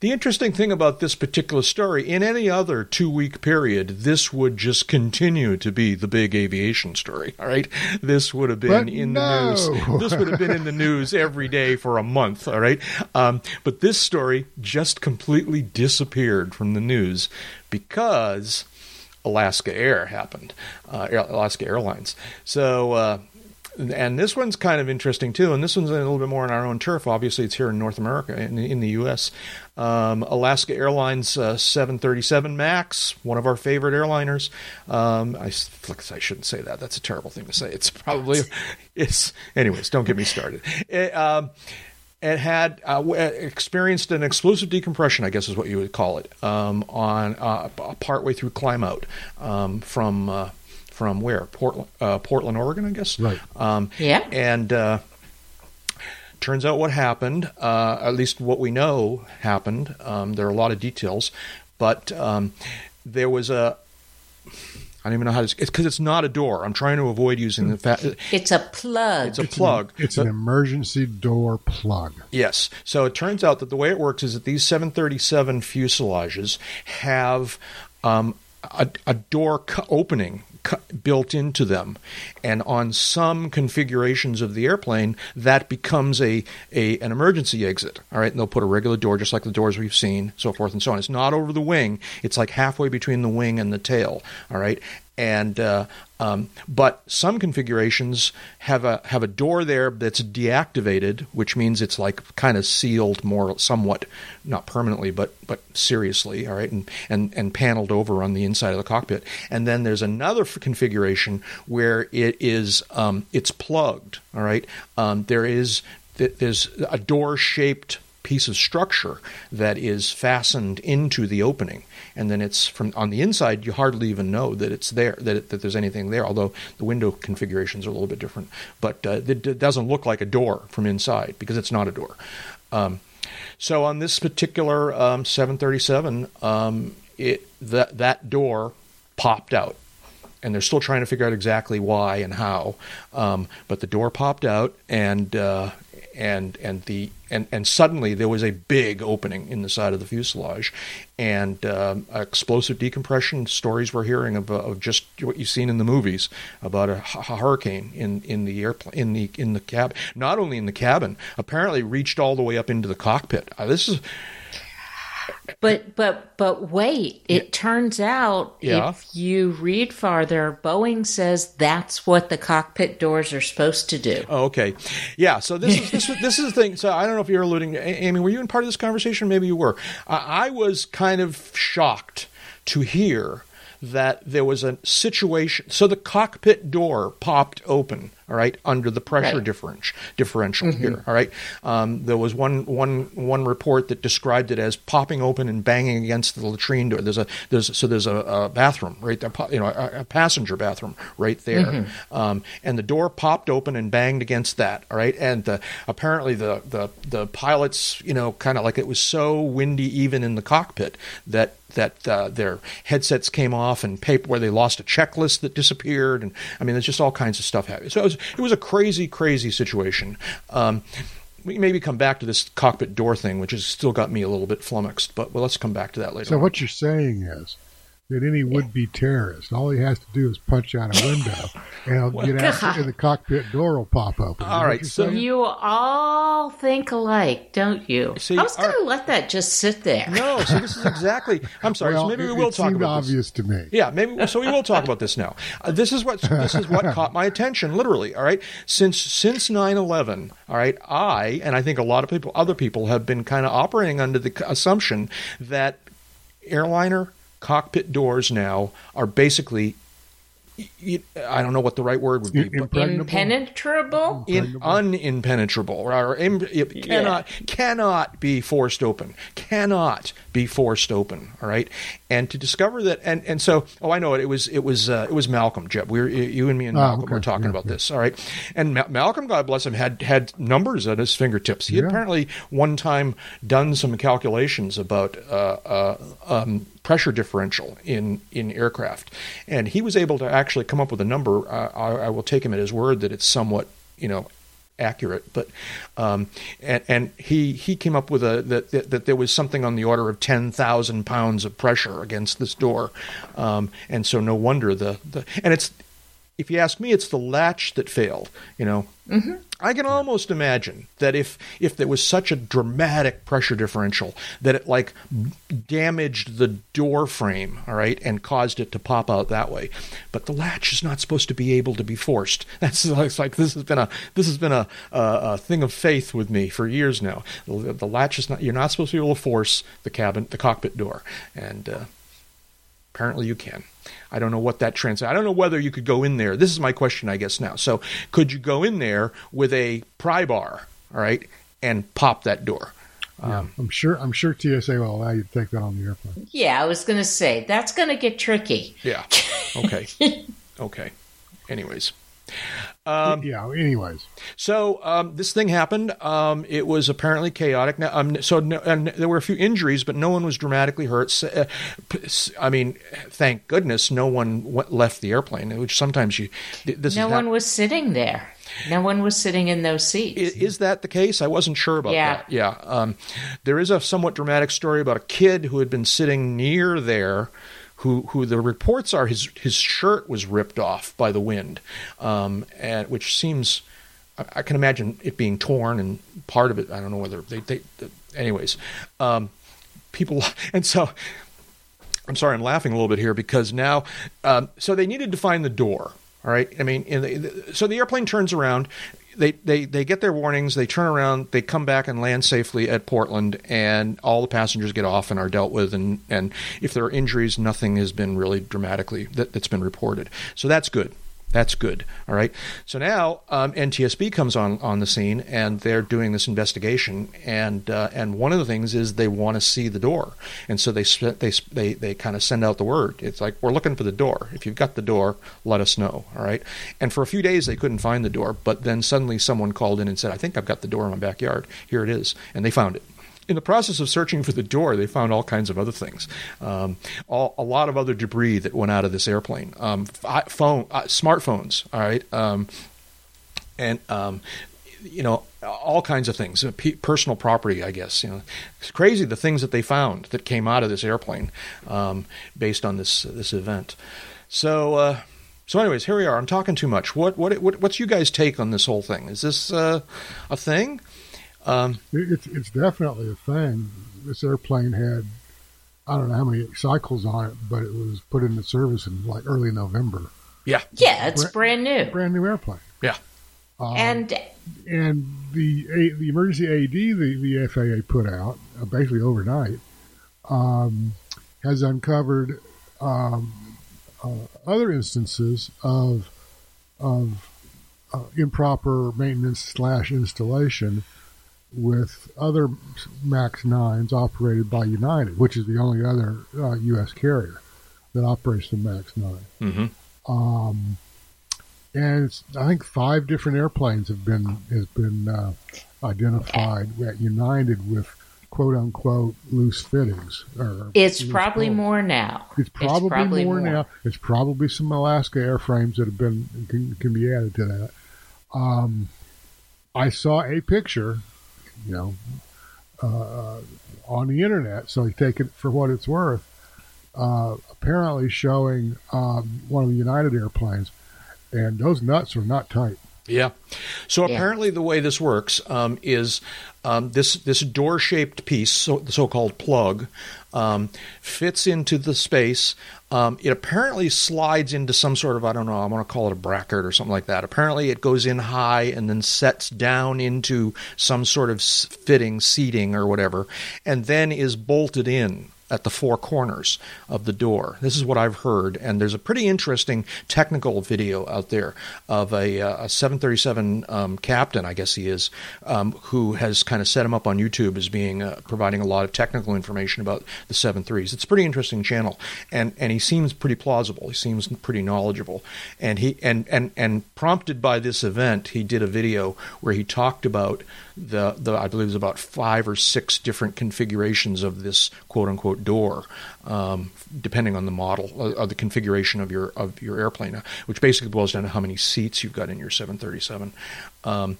The interesting thing about this particular story, in any other two week period, this would just continue to be the big aviation story. All right. This would have been
But
in
no.
the news. This would have been in the news every day for a month. All right. Um, but this story just completely disappeared from the news because Alaska Air happened, uh, Alaska Airlines. So, uh, and this one's kind of interesting too. And this one's a little bit more on our own turf. Obviously, it's here in North America, in, in the U.S. Um, Alaska Airlines uh, 737 Max, one of our favorite airliners. Um, I, s- I shouldn't say that. That's a terrible thing to say. It's probably it's. Anyways, don't get me started. It, um, it had uh, experienced an explosive decompression, I guess is what you would call it, um, on uh, partway through climb out um, from uh, from where Portland, uh, Portland, Oregon, I guess.
Right.
Um,
Yeah.
And uh, turns out what happened, uh, at least what we know happened. Um, there are a lot of details, but um, there was a. I don't even know how to. It's because it's not a door. I'm trying to avoid using the fact.
It's a plug.
It's a plug.
It's
But-
an emergency door plug.
Yes. So it turns out that the way it works is that these 737 fuselages have um, a, a door cu- opening cu- built into them, and on some configurations of the airplane, that becomes a, a an emergency exit. All right, and they'll put a regular door, just like the doors we've seen, so forth and so on. It's not over the wing; it's like halfway between the wing and the tail. All right, and uh, um, but some configurations have a have a door there that's deactivated, which means it's like kind of sealed more somewhat, not permanently, but but seriously, all right, and and and paneled over on the inside of the cockpit. And then there's another configuration where it is um, it's plugged, all right. Um, there is th- there's a door shaped piece of structure that is fastened into the opening. And then it's from on the inside you hardly even know that it's there that, it, that there's anything there although the window configurations are a little bit different. But uh, it, it doesn't look like a door from inside because it's not a door. Um, so on this particular um, 737 um, it that that door popped out. And they're still trying to figure out exactly why and how. Um, but the door popped out, and uh, and and the and and suddenly there was a big opening in the side of the fuselage, and um, explosive decompression stories we're hearing of, uh, of just what you've seen in the movies about a, hu- hurricane in in the airplane in the in the cab, not only in the cabin, apparently reached all the way up into the cockpit. Uh, this is
But but but wait, it turns out
Yeah.
if you read farther, Boeing says that's what the cockpit doors are supposed to do.
Oh, okay. Yeah. So this is this this is the thing. So I don't know if you're alluding. Amy, were you in part of this conversation? Maybe you were. I I was kind of shocked to hear that there was a situation. So the cockpit door popped open. All right, under the pressure
Right.
differential differential here. All right, um, there was one one one report that described it as popping open and banging against the latrine door. There's a there's so there's a, a bathroom right there, you know, a, a passenger bathroom right there, um, and the door popped open and banged against that. All right, and the, apparently the the the pilots, you know, kind of like it was so windy even in the cockpit that that uh, their headsets came off and paper where they lost a checklist that disappeared and I mean there's just all kinds of stuff happening. So it was, it was a crazy crazy situation. Um, we maybe come back to this cockpit door thing, which has still got me a little bit flummoxed, but well, let's come back to that later.
So
on.
what you're saying is that any would-be terrorist, all he has to do is punch out a window, and he'll get out, and the cockpit door will pop open. Is
All
that
right,
what you're
so-
saying?
You all think alike, don't you?
See,
I was going to let that just sit there.
no, so this is exactly. I'm sorry.
well,
so maybe we will
it
talk
seemed
about this.
obvious to me.
Yeah, maybe. So we will talk about this now. Uh, this is what this is what caught my attention, literally. All right, since since 9/11, all right, I and I think a lot of people, other people, have been kind of operating under the assumption that airliner cockpit doors now are basically I don't know what the right word would be.
Impregnable?
Impenetrable?
in, unimpenetrable or im, it cannot cannot be forced open cannot be forced open all right and to discover that and and so oh i know it it was it was uh, it was malcolm jeb we were you and me and
Ah,
malcolm
okay.
were talking
Yeah,
about
yeah.
this all right and Ma- malcolm god bless him had had numbers at his fingertips he had apparently one time done some calculations about uh, uh, um, pressure differential in in aircraft and he was able to actually come up with a number uh, I, I will take him at his word that it's somewhat you know accurate, but um, and, and he he came up with a that, that that there was something on the order of ten thousand pounds of pressure against this door, um, and so no wonder the, the and it's if you ask me, it's the latch that failed. You know, mm-hmm. I can almost imagine that if if there was such a dramatic pressure differential that it like damaged the door frame, all right, and caused it to pop out that way. But the latch is not supposed to be able to be forced. That's like this has been a this has been a, a, a thing of faith with me for years now. The, the latch is not you're not supposed to be able to force the cabin the cockpit door, and uh, apparently you can. I don't know what that translates. I don't know whether you could go in there. This is my question, I guess now. So, could you go in there with a pry bar, all right, and pop that door?
Yeah, um, I'm sure. I'm sure TSA will allow you to take that on the airplane.
Yeah, I was going to say that's going to get tricky.
Yeah. Okay. okay. Anyways, Um,
yeah. Anyways,
So um, this thing happened. Um, it was apparently chaotic. Now, um, so no, and there were a few injuries, but no one was dramatically hurt. S- uh, p- s- I mean, thank goodness, no one went, left the airplane. Which sometimes you this
No
is
one was sitting there. No one was sitting in those seats.
Is, is that the case? I wasn't sure about
Yeah.
that. Yeah. Um, there is a somewhat dramatic story about a kid who had been sitting near there. Who, who the reports are his his shirt was ripped off by the wind, um, and which seems I, can imagine it being torn and part of it. I don't know whether they, they, anyways, um, people and so I'm sorry, I'm laughing a little bit here because now, um, so they needed to find the door. All right, I mean, in the, so the airplane turns around. They, they they get their warnings. They turn around. They come back and land safely at Portland, and all the passengers get off and are dealt with. And, and if there are injuries, nothing has been really dramatically that, that's been reported. So that's good. That's good. All right. So now um, NTSB comes on on the scene, and they're doing this investigation. And uh, and one of the things is they want to see the door, and so they they they they kind of send out the word. It's like we're looking for the door. If you've got the door, let us know. All right. And for a few days they couldn't find the door, but then suddenly someone called in and said, "I think I've got the door in my backyard. Here it is," and they found it in the process of searching for the door, they found all kinds of other things, um, all, a lot of other debris that went out of this airplane, um, phone, uh, smartphones, all right, um, and um, you know all kinds of things, uh, personal property, I guess. You know, it's crazy the things that they found that came out of this airplane um, based on this this event. So. Uh, so, anyways, here we are. I'm talking too much. What, what, what what's you guys' take on this whole thing? Is this uh, a thing? Um,
it, it's it's definitely a thing. This airplane had I don't know how many cycles on it, but it was put into service in like early November.
yeah,
yeah, it's
Bra-
brand new.
Brand new airplane.
yeah.
Um,
and
and the the emergency AD the, the FAA put out uh, basically overnight um, has uncovered um, uh, other instances of of uh, improper maintenance slash installation with other Max nines operated by United, which is the only other uh, U.S. carrier that operates the Max nine.
Mm-hmm.
Um, and it's, I think five different airplanes have been has been uh, identified at United with quote unquote loose fittings. Or
it's
loose
probably
bolts.
more now.
It's probably,
probably
more,
more.
now. It's probably some Alaska airframes that have been can, can be added to that. Um, I saw a picture, you know, uh, on the internet, so I take it for what it's worth. Uh, apparently showing um, one of the United airplanes, and those nuts are not tight.
Yeah. So
Yeah.
apparently, the way this works um, is um, this this door shaped piece, so, the so called plug, um, fits into the space. Um, it apparently slides into some sort of I don't know I want to call it a bracket or something like that. Apparently, it goes in high and then sets down into some sort of fitting seating or whatever, and then is bolted in at the four corners of the door. This is what I've heard, and there's a pretty interesting technical video out there of a, uh, a 737 um, captain, I guess he is, um, who has kind of set him up on YouTube as being uh, providing a lot of technical information about the 73s. It's a pretty interesting channel, and and he seems pretty plausible. He seems pretty knowledgeable, and he and and and prompted by this event, he did a video where he talked about the the I believe was about five or six different configurations of this quote unquote door, um, depending on the model or, of the configuration of your of your airplane, uh, which basically boils down to how many seats you've got in your 737, um,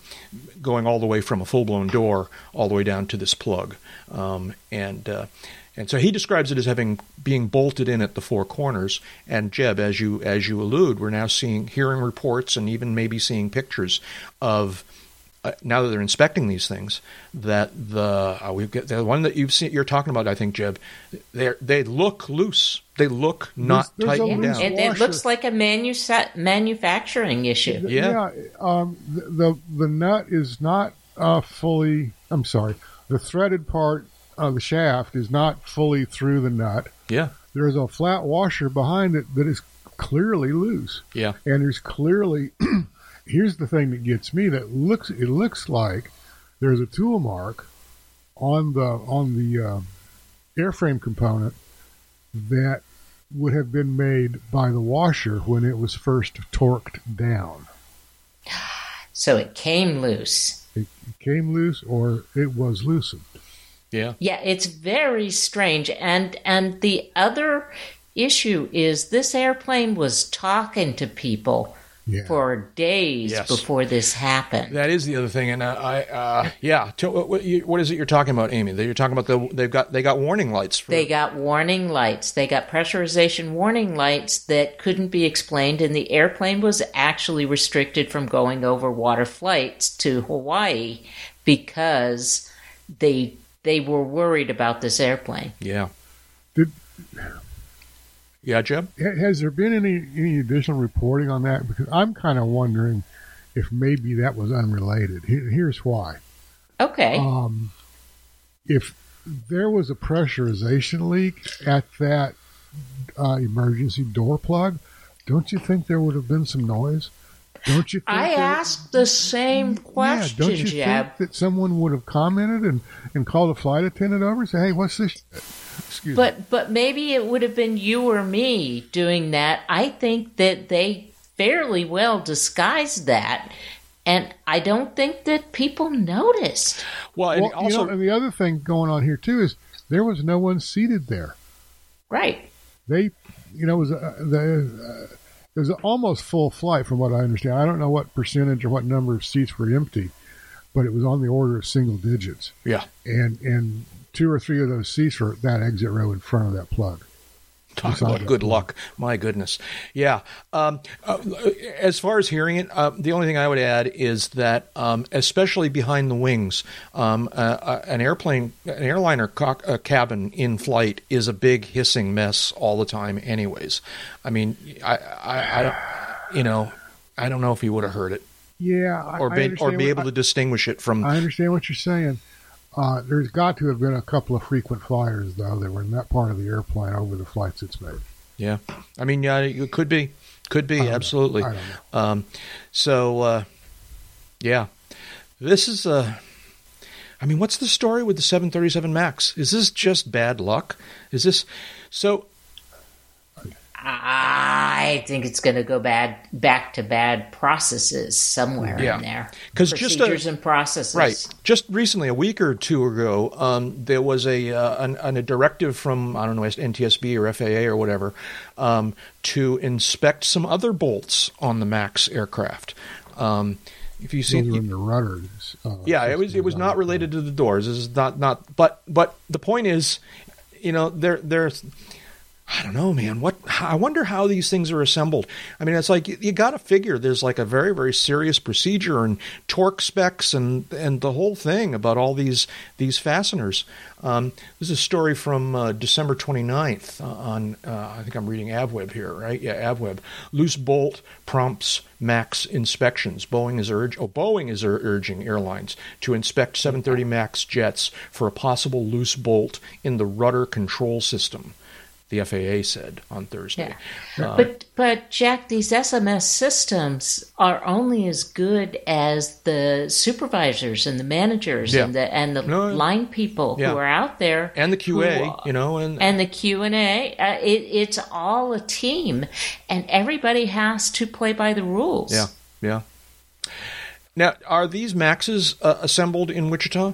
going all the way from a full blown door all the way down to this plug, um, and. Uh, and so he describes it as having being bolted in at the four corners. And Jeb, as you as you allude, we're now seeing hearing reports and even maybe seeing pictures of uh, now that they're inspecting these things, that the uh, we've got the one that you've seen you're talking about, I think, Jeb, they they look loose. They look not
there's a
tightened
loose
down.
It, it looks like a manusa- manufacturing issue.
Yeah.
um, the, the the nut is not uh, fully. I'm sorry. The threaded part of the shaft is not fully through the nut.
yeah,
There is a flat washer behind it that is clearly loose,
yeah,
and there's clearly. here's the thing that gets me. That looks. It looks like there's a tool mark on the on the uh, airframe component that would have been made by the washer when it was first torqued down.
So it came loose.
It came loose, or it was loosened.
Yeah.
Yeah, it's very strange. And and the other issue is this airplane was talking to people
Yeah.
for days
Yes.
before this happened.
That is the other thing, and uh, I, uh, yeah. To, what, what what is it you're talking about, Amy? That you're talking about the they've got they got warning lights for
They got warning lights. They got pressurization warning lights that couldn't be explained, and the airplane was actually restricted from going over water flights to Hawaii because they they were worried about this airplane.
yeah.
Did-
yeah, Jeb?
Ha- Has there been any any additional reporting on that? Because I'm kind of wondering if maybe that was unrelated. Here's why.
Okay.
Um, if there was a pressurization leak at that uh, emergency door plug, don't you think there would have been some noise? Don't you? Think
I
there-
asked the same question,
yeah, don't you
Jeb.
think that someone would have commented and, and called a flight attendant over and say, "Hey, what's this?" shit?" Excuse me.
But but maybe it would have been you or me doing that. I think that they fairly well disguised that, and I don't think that people noticed.
Well, and
Well,
also
you know, and the other thing going on here too is there was no one seated there.
Right.
They, you know, it was a, the uh, it was almost full flight from what I understand. I don't know what percentage or what number of seats were empty, but it was on the order of single digits,
yeah.
and and two or three of those seats for that exit row in front of that plug.
Talk
Beside
about good
plug.
luck. My goodness. Yeah. Um, uh, as far as hearing it, uh, the only thing I would add is that, um, especially behind the wings, um, uh, uh, an airplane, an airliner cock, uh, cabin in flight is a big hissing mess all the time, anyways. I mean, I, I, I don't, you know, I don't know if you would have heard it
Yeah, I,
or
I
be, or
understand
be
what-
able to distinguish it from.
I understand what you're saying. Uh, there's got to have been a couple of frequent flyers though that were in that part of the airplane over the flights it's made.
yeah. I mean, yeah, it could be, could be, absolutely.
I don't know.
Um, so, uh, yeah, this is Uh, I mean, what's the story with the 737 Max? Is this just bad luck? Is this so?
I think it's going to go bad back to bad processes somewhere
Yeah.
in there.
'Cause just a-
procedures and processes.
Right. Just recently, a week or two ago, um, there was a uh, an, an, a directive from I don't know NTSB or FAA or whatever um, to inspect some other bolts on the Max aircraft. Um, if you see,
Those in the rudders. Uh,
yeah, it was it was not related to the doors. This is not not. But but the point is, you know, there there's. I don't know, man. What I wonder how these things are assembled. I mean, it's like you, you got to figure there's like a very very serious procedure and torque specs and and the whole thing about all these these fasteners. Um, this is a story from uh, December 29th on uh, I think I'm reading AvWeb here, right? Yeah, AvWeb. Loose bolt prompts Max inspections. Boeing is urge oh Boeing is ur- urging airlines to inspect 730 Max jets for a possible loose bolt in the rudder control system the FAA said on Thursday.
Yeah. but but Jack, these SMS systems are only as good as the supervisors and the managers
Yeah.
and the and the
No,
line people
yeah.
who are out there
And the QA,
who-
you know, and,
and the Q and A. Uh, it, it's all a team, and everybody has to play by the rules.
yeah, yeah. Now, are these Maxes uh, assembled in Wichita?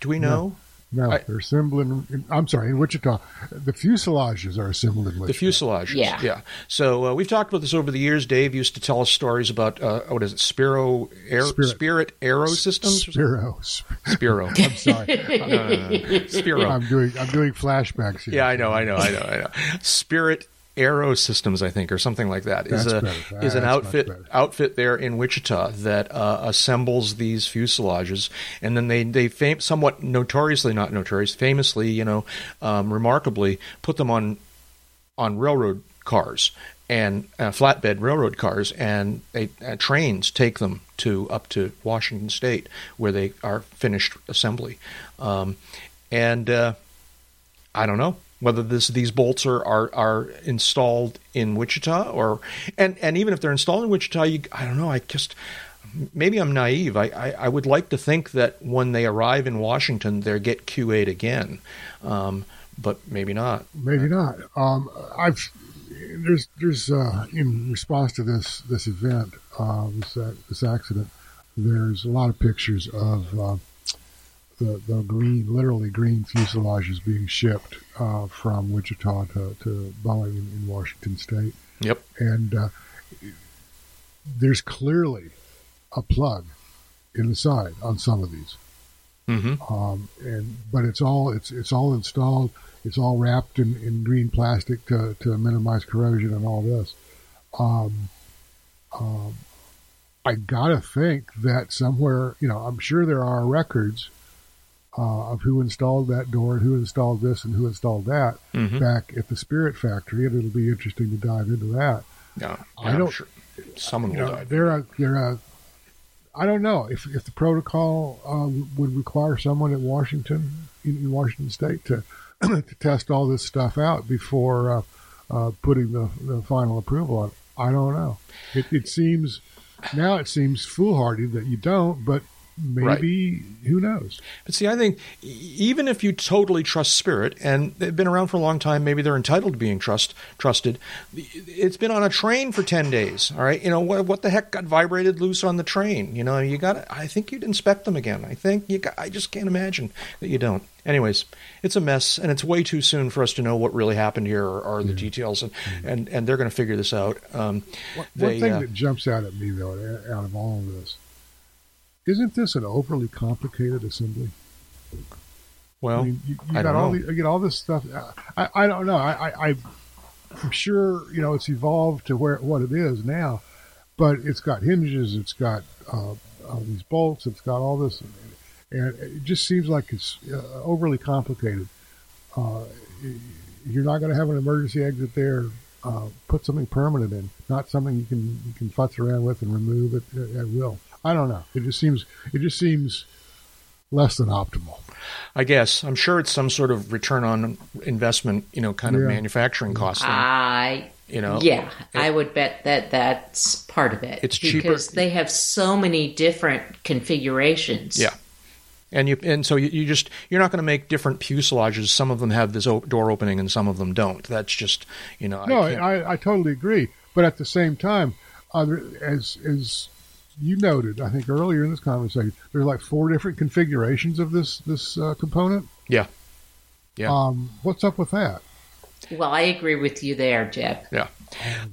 Do we know?
No,
I-
they're assembled in, I'm sorry, in Wichita. The fuselages are assembled in Wichita.
The fuselages.
Yeah.
Yeah. So uh, we've talked about this over the years. Dave used to tell us stories about, uh, what is it, Spiro Air,
Spirit.
Spirit Aero Systems?
Spiro. Sp-
Spiro.
I'm sorry.
No, no, no, no. Spiro.
I'm doing I'm doing flashbacks here.
Yeah, I know, I know, I know, I know. Spirit Aero Systems, I think, or something like that, is
That's
a
better.
is an
That's
outfit outfit there in Wichita that uh, assembles these fuselages, and then they they fam- somewhat notoriously, not notorious, famously, you know, um, remarkably, put them on on railroad cars and uh, flatbed railroad cars, and they, uh, trains take them to up to Washington State where they are finished assembly, um, and uh, I don't know whether this these bolts are, are are installed in Wichita or and and even if they're installed in Wichita, you, I don't know. I just maybe I'm naive. I, I, I would like to think that when they arrive in Washington, they get QA'd again, um, but maybe not.
Maybe not. Um, I've there's there's uh, in response to this this event, uh, this uh, this accident, there's a lot of pictures of uh, the the green, literally green fuselages being shipped uh, from Wichita to, to Boeing in, in Washington State.
Yep.
And uh, there's clearly a plug in the side on some of these.
Mm-hmm.
Um, and but it's all it's it's all installed. It's all wrapped in, in green plastic to, to minimize corrosion and all this. Um, um, I gotta think that somewhere, you know, I'm sure there are records uh, of who installed that door and who installed this and who installed that
Mhm.
back at the Spirit Factory, and it'll be interesting to dive into that.
Yeah,
I don't-
Sure someone
You
will
know,
die.
they're a, they're a, I don't know if if the protocol uh, would require someone at Washington in, in Washington State to to test all this stuff out before uh, uh, putting the, the final approval on. it. I don't know. It, it seems now it seems foolhardy that you don't, but maybe who knows?
But see, I think even if you totally trust Spirit, and they've been around for a long time, maybe they're entitled to being trust trusted. It's been on a train for ten days. All right, you know what? What the heck got vibrated loose on the train? You know, you got. I think you'd inspect them again. I think you. Got, I just can't imagine that you don't. Anyways, it's a mess, and it's way too soon for us to know what really happened here or, or the details, and, and and they're going to figure this out. Um,
One,
They,
one thing
uh,
that jumps out at me though, out of all of this, isn't this an overly complicated assembly?
well,
I mean, you, you
I
got all the, you get all this stuff. I, I don't know. I, I'm sure you know it's evolved to where what it is now, but it's got hinges. It's got uh, all these bolts. It's got all this, and it just seems like it's uh, overly complicated. Uh, you're not going to have an emergency exit there. Uh, put something permanent in, not something you can you can futz around with and remove it at, at will. I don't know. It just seems it just seems less than optimal.
I guess I'm sure it's some sort of return on investment, you know, kind of
Yeah.
manufacturing cost.
I
you know,
yeah, I would bet that that's part of it.
It's cheaper-
because they have so many different configurations.
Yeah. and you and so you, you just you're not going to make different fuselages. Some of them have this o- door opening, and some of them don't. That's just you know.
No,
I
I, I totally agree. But at the same time, other as as you noted, I think earlier in this conversation, there's like four different configurations of this this uh, component.
yeah, Yeah.
Um, what's up with that?
Well, I agree with you there, Jeb.
Yeah.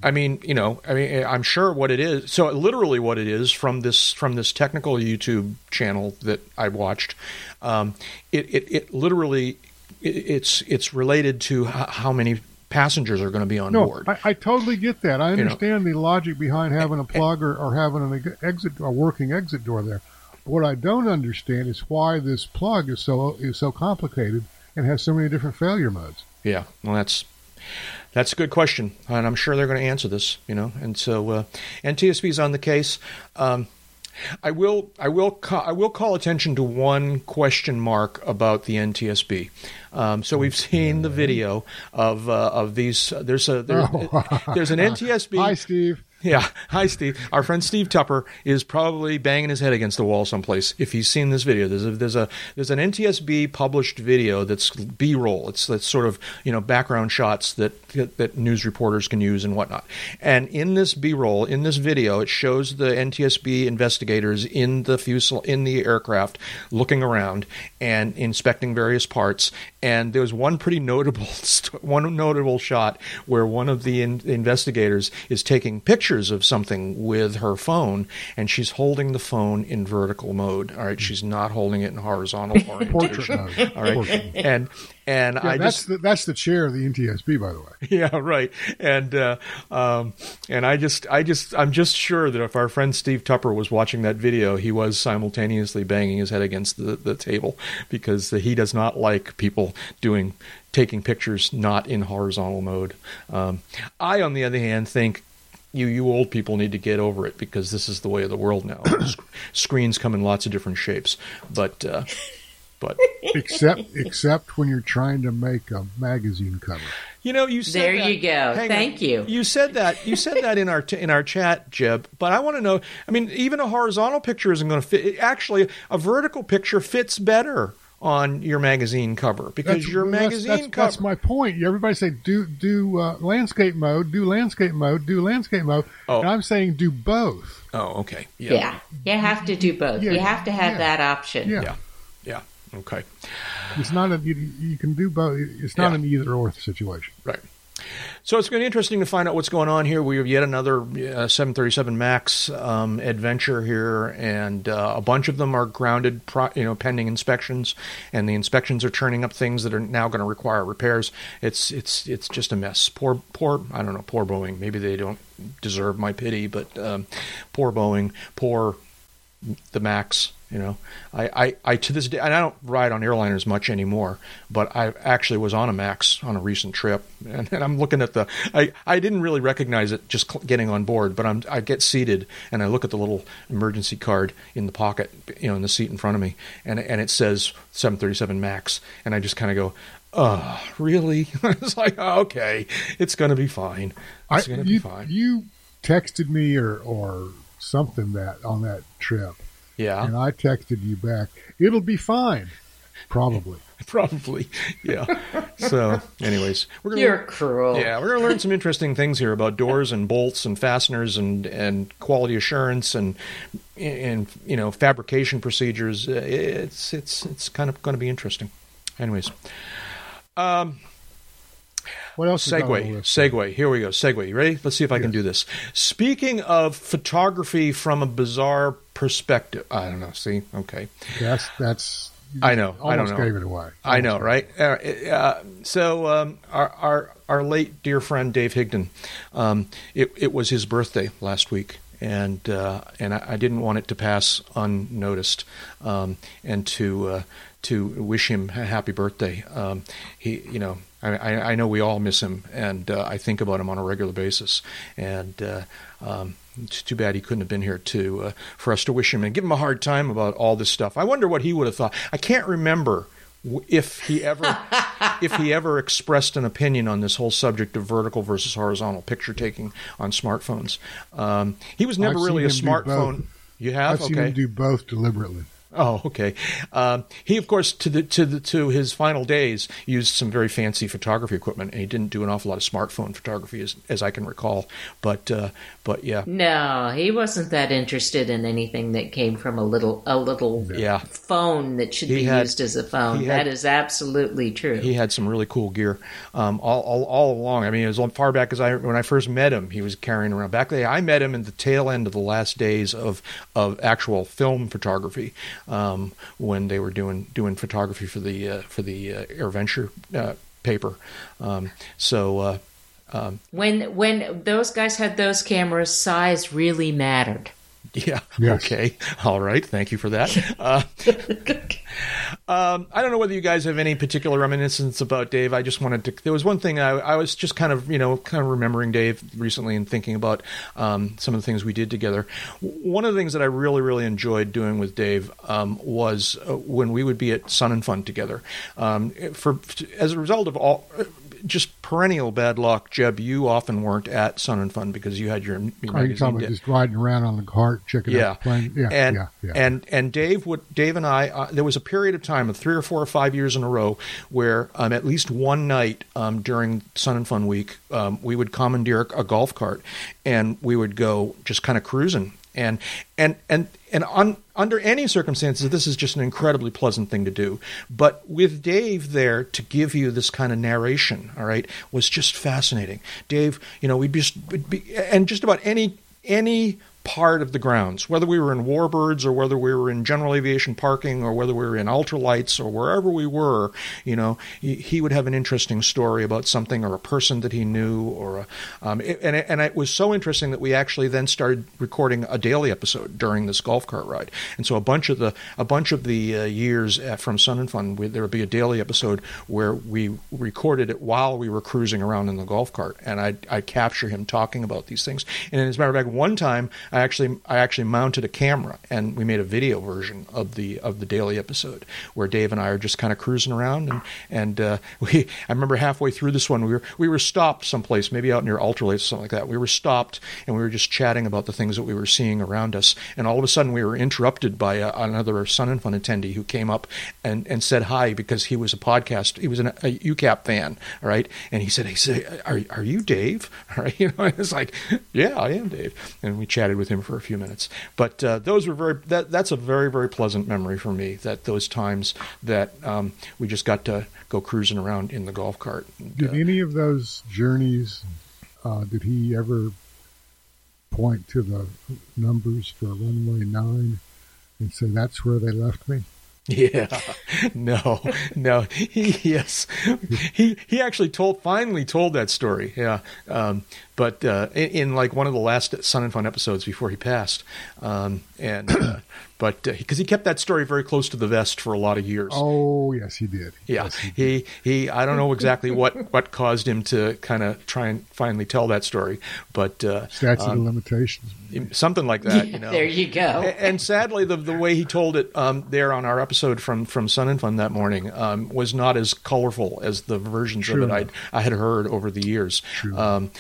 I mean, you know, I mean, I'm sure what it is. So, literally, what it is from this from this technical YouTube channel that I watched, um, it, it it literally it's it's related to how many passengers are going to be on
No,
board.
I, I totally get that. I
You know.
understand the logic behind having a plug or, or having an exit, a working exit door there. But what I don't understand is why this plug is so is so complicated and has so many different failure modes.
Yeah, well, that's that's a good question, and I'm sure they're going to answer this. You know, and so uh, is on the case. Um, I will I will ca- I will call attention to one question mark about the NTSB. Um, so we've seen the video of uh, of these. Uh, there's a there, there's an NTSB.
Hi, Steve.
Yeah. Hi, Steve. Our friend Steve Tupper is probably banging his head against the wall someplace if he's seen this video. There's a there's a there's an NTSB published video that's B-roll. It's that's sort of you know background shots that that news reporters can use and whatnot. And in this B-roll, in this video, it shows the NTSB investigators in the fuselage in the aircraft looking around and inspecting various parts. And there was one pretty notable one notable shot where one of the in, investigators is taking pictures of something with her phone, and she's holding the phone in vertical mode. All right, she's not holding it in horizontal
Portrait
orientation.
mode.
All right,
Portrait.
and and
Yeah,
I
that's
just
the, that's the chair of the NTSB, by the way.
yeah right and uh, um, and I just I just I'm just sure that if our friend Steve Tupper was watching that video he was simultaneously banging his head against the, the table because he does not like people doing taking pictures not in horizontal mode um, I on the other hand think you you old people need to get over it because this is the way of the world now screens come in lots of different shapes but uh, but
Except except when you're trying to make a magazine cover.
You know, you said
There
that-
you go.
Hang
Thank
on.
you.
You said that. You said that in our t- in our chat, Jeb. But I want to know. I mean, even a horizontal picture isn't going to fit. Actually, a vertical picture fits better on your magazine cover because
That's-
your magazine
that's,
cover.
that's my point. Everybody say do do uh, landscape mode, do landscape mode, do landscape mode.
Oh.
And I'm saying do both.
oh, okay.
Yeah. You have to do both.
Yeah,
you have to have
yeah.
that option.
Yeah,
Yeah. Yeah. Okay.
it's not a you, you can do both. It's not
Yeah.
an either or situation.
Right. So it's going to be interesting to find out what's going on here. We have yet another uh, 737 Max um, adventure here, and uh, a bunch of them are grounded, pro- you know, pending inspections, and the inspections are turning up things that are now going to require repairs. It's it's it's just a mess. Poor poor I don't know. Poor Boeing. Maybe they don't deserve my pity, but um, poor Boeing. Poor the Max. You know, I, I, I to this day, and I don't ride on airliners much anymore, but I actually was on a Max on a recent trip, and, and I'm looking at the. I, I didn't really recognize it just cl- getting on board, but I'm I get seated and I look at the little emergency card in the pocket, you know, in the seat in front of me, and and it says 737 Max, and I just kind of go. Oh, really? it's like, oh, okay, it's going to be fine. It's going to be
you,
fine.
you texted me or or something that on that trip,
yeah.
and I texted you back. It'll be fine, probably.
Probably, yeah. so, anyways, we're gonna
You're cruel.
yeah, we're gonna learn some interesting things here about doors and bolts and fasteners and and quality assurance and and you know fabrication procedures. Uh, It's it's it's kind of going to be interesting. Anyways,
What else? is on the
segue, segue. Here we go. Segue. You ready? Let's see if I can do this. Speaking of photography from a bizarre perspective, I don't know. See, okay.
That's that's.
I know. I don't
Almost
know.
gave it away.
I know, right? Uh, uh, so um, our, our our late dear friend Dave Higdon, um, it it was his birthday last week, and uh, and I, I didn't want it to pass unnoticed, um, and to uh, to wish him a happy birthday. Um, he, you know. I, I I know we all miss him, and uh, I think about him on a regular basis. And uh, um, it's too bad he couldn't have been here to uh, for us to wish him and give him a hard time about all this stuff. I wonder what he would have thought. I can't remember if he ever if he ever expressed an opinion on this whole subject of vertical versus horizontal picture taking on smartphones. Um, he was never
I've
really a
seen him do
smartphone. You have
I've seen
okay.
him do both deliberately.
Oh, okay. Um, he, of course, to the to the to his final days, used some very fancy photography equipment, and he didn't do an awful lot of smartphone photography, as as I can recall. But uh, but yeah,
No, he wasn't that interested in anything that came from a little a little
yeah.
phone that should
He
be
had-
used as a phone.
had-
that is absolutely true.
He had some really cool gear um, all, all all along. I mean, as far back as I when I first met him, he was carrying around. Back then, I met him in the tail end of the last days of of actual film photography um, when they were doing doing photography for the uh, for the uh, AirVenture uh, paper. Um, so. Uh, um,
when when those guys had those cameras, size really mattered.
Yeah.
Yes.
Okay. All right. Thank you for that. Uh, um, I don't know whether you guys have any particular reminiscence about Dave. I just wanted to. There was one thing I, I was just kind of, you know, kind of remembering Dave recently and thinking about um, some of the things we did together. One of the things that I really, really enjoyed doing with Dave um, was uh, when we would be at Sun and Fun together. Um, for as a result of all just perennial bad luck, Jeb, you often weren't at Sun and Fun because you had your, your
Are you talking about just riding around on the cart, checking
Yeah.
out the plane? Yeah,
and
yeah, yeah.
and and Dave would Dave and I uh, there was a period of time of three or four or five years in a row where um, at least one night um, during Sun and Fun Week um, we would commandeer a golf cart and we would go just kind of cruising and and and and on, under any circumstances this is just an incredibly pleasant thing to do. But with Dave there to give you this kind of narration all right was just fascinating. Dave you know we'd just be, and just about any any part of the grounds, whether we were in Warbirds or whether we were in general aviation parking or whether we were in ultralights or wherever we were, you know, he, would have an interesting story about something or a person that he knew or a, um, it, and it, and it was so interesting that we actually then started recording a daily episode during this golf cart ride. And so a bunch of the a bunch of the uh, years uh, from Sun and Fun, we, there would be a daily episode where we recorded it while we were cruising around in the golf cart, and I I capture him talking about these things. And as a matter of fact, one time I actually I actually mounted a camera and we made a video version of the of the daily episode where Dave and I are just kind of cruising around and and uh, we I remember halfway through this one we were we were stopped someplace maybe out near Ultralights or something like that. We were stopped and we were just chatting about the things that we were seeing around us. And all of a sudden we were interrupted by a, another Sun and Fun attendee who came up and and said hi because he was a podcast he was an, a UCAP fan all right? And he said he said are are you Dave? All right you know it's like yeah I am Dave. And we chatted with him for a few minutes but uh, those were very that that's a very very pleasant memory for me that those times that um, we just got to go cruising around in the golf cart and,
Did
uh,
any of those journeys, uh, did he ever point to the numbers for runway nine and say that's where they left me?
Yeah, no, no. He yes, he he actually told finally told that story. Yeah, um, but uh, in, in like one of the last Sun and Fun episodes before he passed, um, and uh, but because he kept that story very close to the vest for a lot of years.
Oh, yes, he did.
Yeah,
Yes, he did.
he he. I don't know exactly what what caused him to kind of try and finally tell that story, but uh,
Statute
um,
of limitations.
something like that. You know,
there you go.
A- and sadly, the the way he told it um, there on our episode from from Sun and Fun that morning um, was not as colorful as the versions
True.
of it I'd, I had heard over the years.
True.
Um,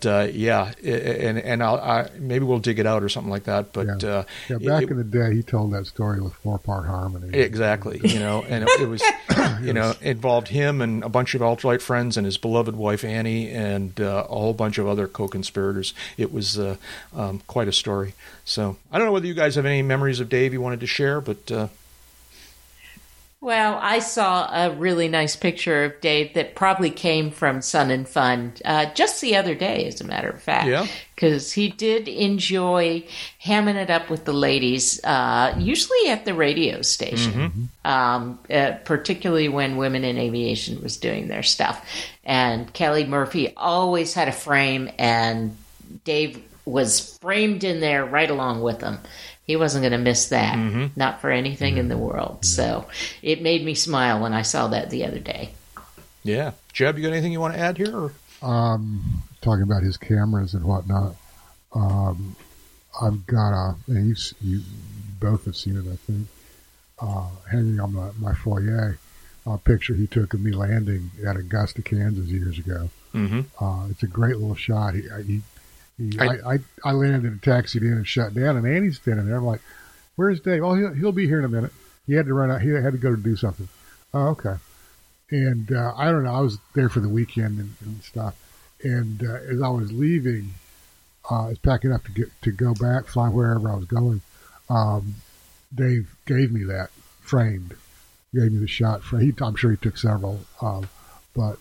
but uh, yeah, and and I'll, I, maybe we'll dig it out or something like that. But
yeah.
uh,
yeah, back
it-
in the day, he told that story with four part harmony.
Exactly, you know, and it, it was, you know, involved him and a bunch of ultralight friends and his beloved wife Annie and uh, a whole bunch of other co-conspirators. It was uh, um, quite a story. So I don't know whether you guys have any memories of Dave you wanted to share, but uh,
Well, I saw a really nice picture of Dave that probably came from Sun and Fun uh, just the other day, as a matter of fact.
Yeah.
Because he did enjoy hamming it up with the ladies, uh, usually at the radio station, um, uh, particularly when Women in Aviation was doing their stuff. And Kelly Murphy always had a frame, and Dave was framed in there right along with them. He wasn't going to miss that, not for anything in the world. So it made me smile when I saw that the other day.
yeah, Jeb, you got anything you want to add here? Or?
um, talking about his cameras and whatnot. Um, I've got a, and you, s- you both have seen it, I think, uh, hanging on my, my foyer, a picture he took of me landing at Augusta, Kansas years ago.
Mm-hmm.
Uh, it's a great little shot. He, he,
I-
I, I, landed and taxied in and shut down, and Annie's standing there. I'm like, "Where's Dave? Oh, he'll, he'll be here in a minute. He had to run out. He had to go to do something. Oh, okay. And uh, I don't know. I was there for the weekend and, and stuff. And uh, as I was leaving, uh, I was packing up to get to go back, fly wherever I was going. Um, Dave gave me that framed. Gave me the shot. I'm sure he took several, um, but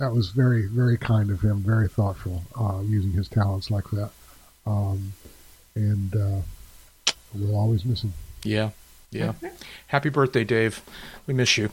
that was very, very kind of him. Very thoughtful, uh, using his talents like that. Um, and uh, we'll always miss him.
Yeah, yeah. Happy birthday, Dave. We miss you.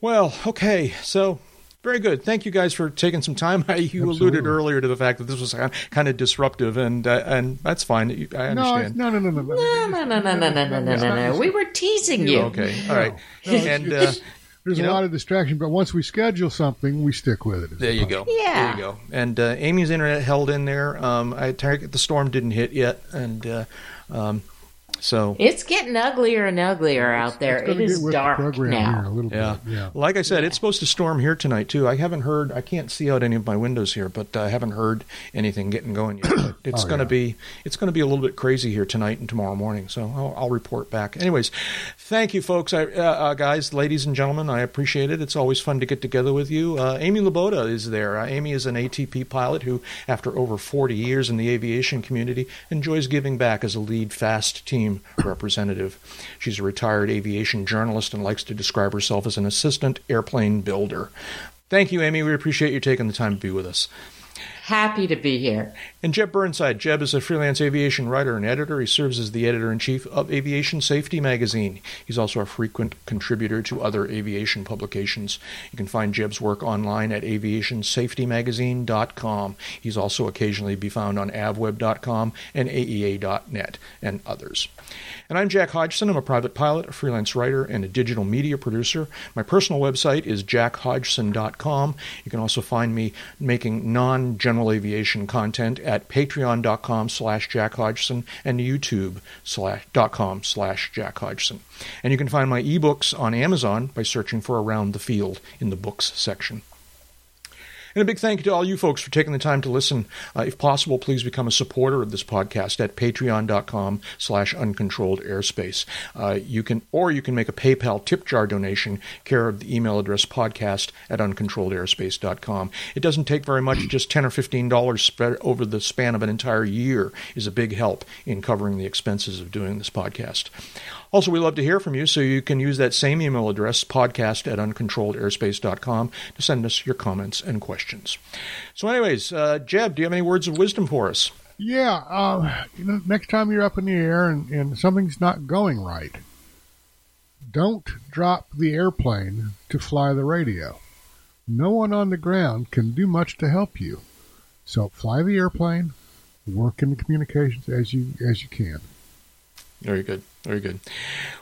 Well, okay, so very good. Thank you guys for taking some time. I, you alluded earlier to the fact that this was kind of disruptive, and uh, and that's fine. You- I
No,
understand.
no, no, no, no,
No, no, no, no, no, no, no, no, no, no. We were teasing you.
Okay, all right.
No, it's-
and uh,
it's- There's
you
a
know-
lot of distraction, but once we schedule something, we stick with it.
there you go.
Yeah.
There you go. And uh, Amy's internet held in there. Um, I target the storm didn't hit yet, and uh, um, so
It's getting uglier and uglier out there.
It's
It
gonna
is
get with
dark
the
now.
here a
Yeah.
bit. Yeah.
Like I said, it's supposed to storm here tonight too. I haven't heard. I can't see out any of my windows here, but I haven't heard anything getting going yet. But it's
Oh,
going to
yeah.
be it's going to be a little bit crazy here tonight and tomorrow morning. So I'll, I'll report back. Anyways, thank you, folks, I, uh, uh, guys, ladies and gentlemen. I appreciate it. It's always fun to get together with you. Uh, Amy Laboda is there. Uh, Amy is an ATP pilot who, after over 40 years in the aviation community, enjoys giving back as a lead FAASTeam representative. She's a retired aviation journalist and likes to describe herself as an assistant airplane builder. Thank you, Amy. We appreciate you taking the time to be with us.
Happy to be here.
And Jeb Burnside. Jeb is a freelance aviation writer and editor. He serves as the editor in chief of Aviation Safety magazine. He's also a frequent contributor to other aviation publications. You can find Jeb's work online at aviationsafetymagazine.com. He's also occasionally be found on avweb.com and aea.net and others. And I'm Jack Hodgson. I'm a private pilot, a freelance writer, and a digital media producer. My personal website is jackhodgson.com. You can also find me making non general aviation content at patreon.com slash Jack Hodgson and youtube.com slash Jack Hodgson. And you can find my ebooks on Amazon by searching for Around the Field in the books section. And a big thank you to all you folks for taking the time to listen. Uh, if possible, please become a supporter of this podcast at patreon.com slash uncontrolled airspace. Uh, you can, or you can make a PayPal tip jar donation, care of the email address podcast at uncontrolledairspace.com. It doesn't take very much, just 10 or $15 spread over the span of an entire year is a big help in covering the expenses of doing this podcast. Also, we love to hear from you, so you can use that same email address, podcast at uncontrolledairspace.com, to send us your comments and questions. So, anyways, uh, Jeb, do you have any words of wisdom for us?
Yeah. Uh, you know, next time you're up in the air and, and something's not going right, don't drop the airplane to fly the radio. No one on the ground can do much to help you. So fly the airplane, work in the communications as you as you can.
Very good. Very good.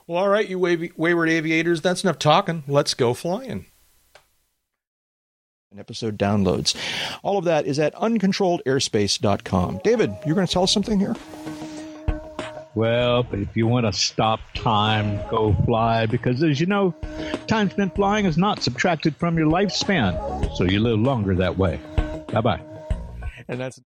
Well, all right, you wayward aviators, that's enough talking. Let's go flying. And episode downloads. All of that is at uncontrolledairspace.com. David, you're going to tell us something here?
Well, if you want to stop time, go fly, because as you know, time spent flying is not subtracted from your lifespan, so you live longer that way. Bye bye.
And that's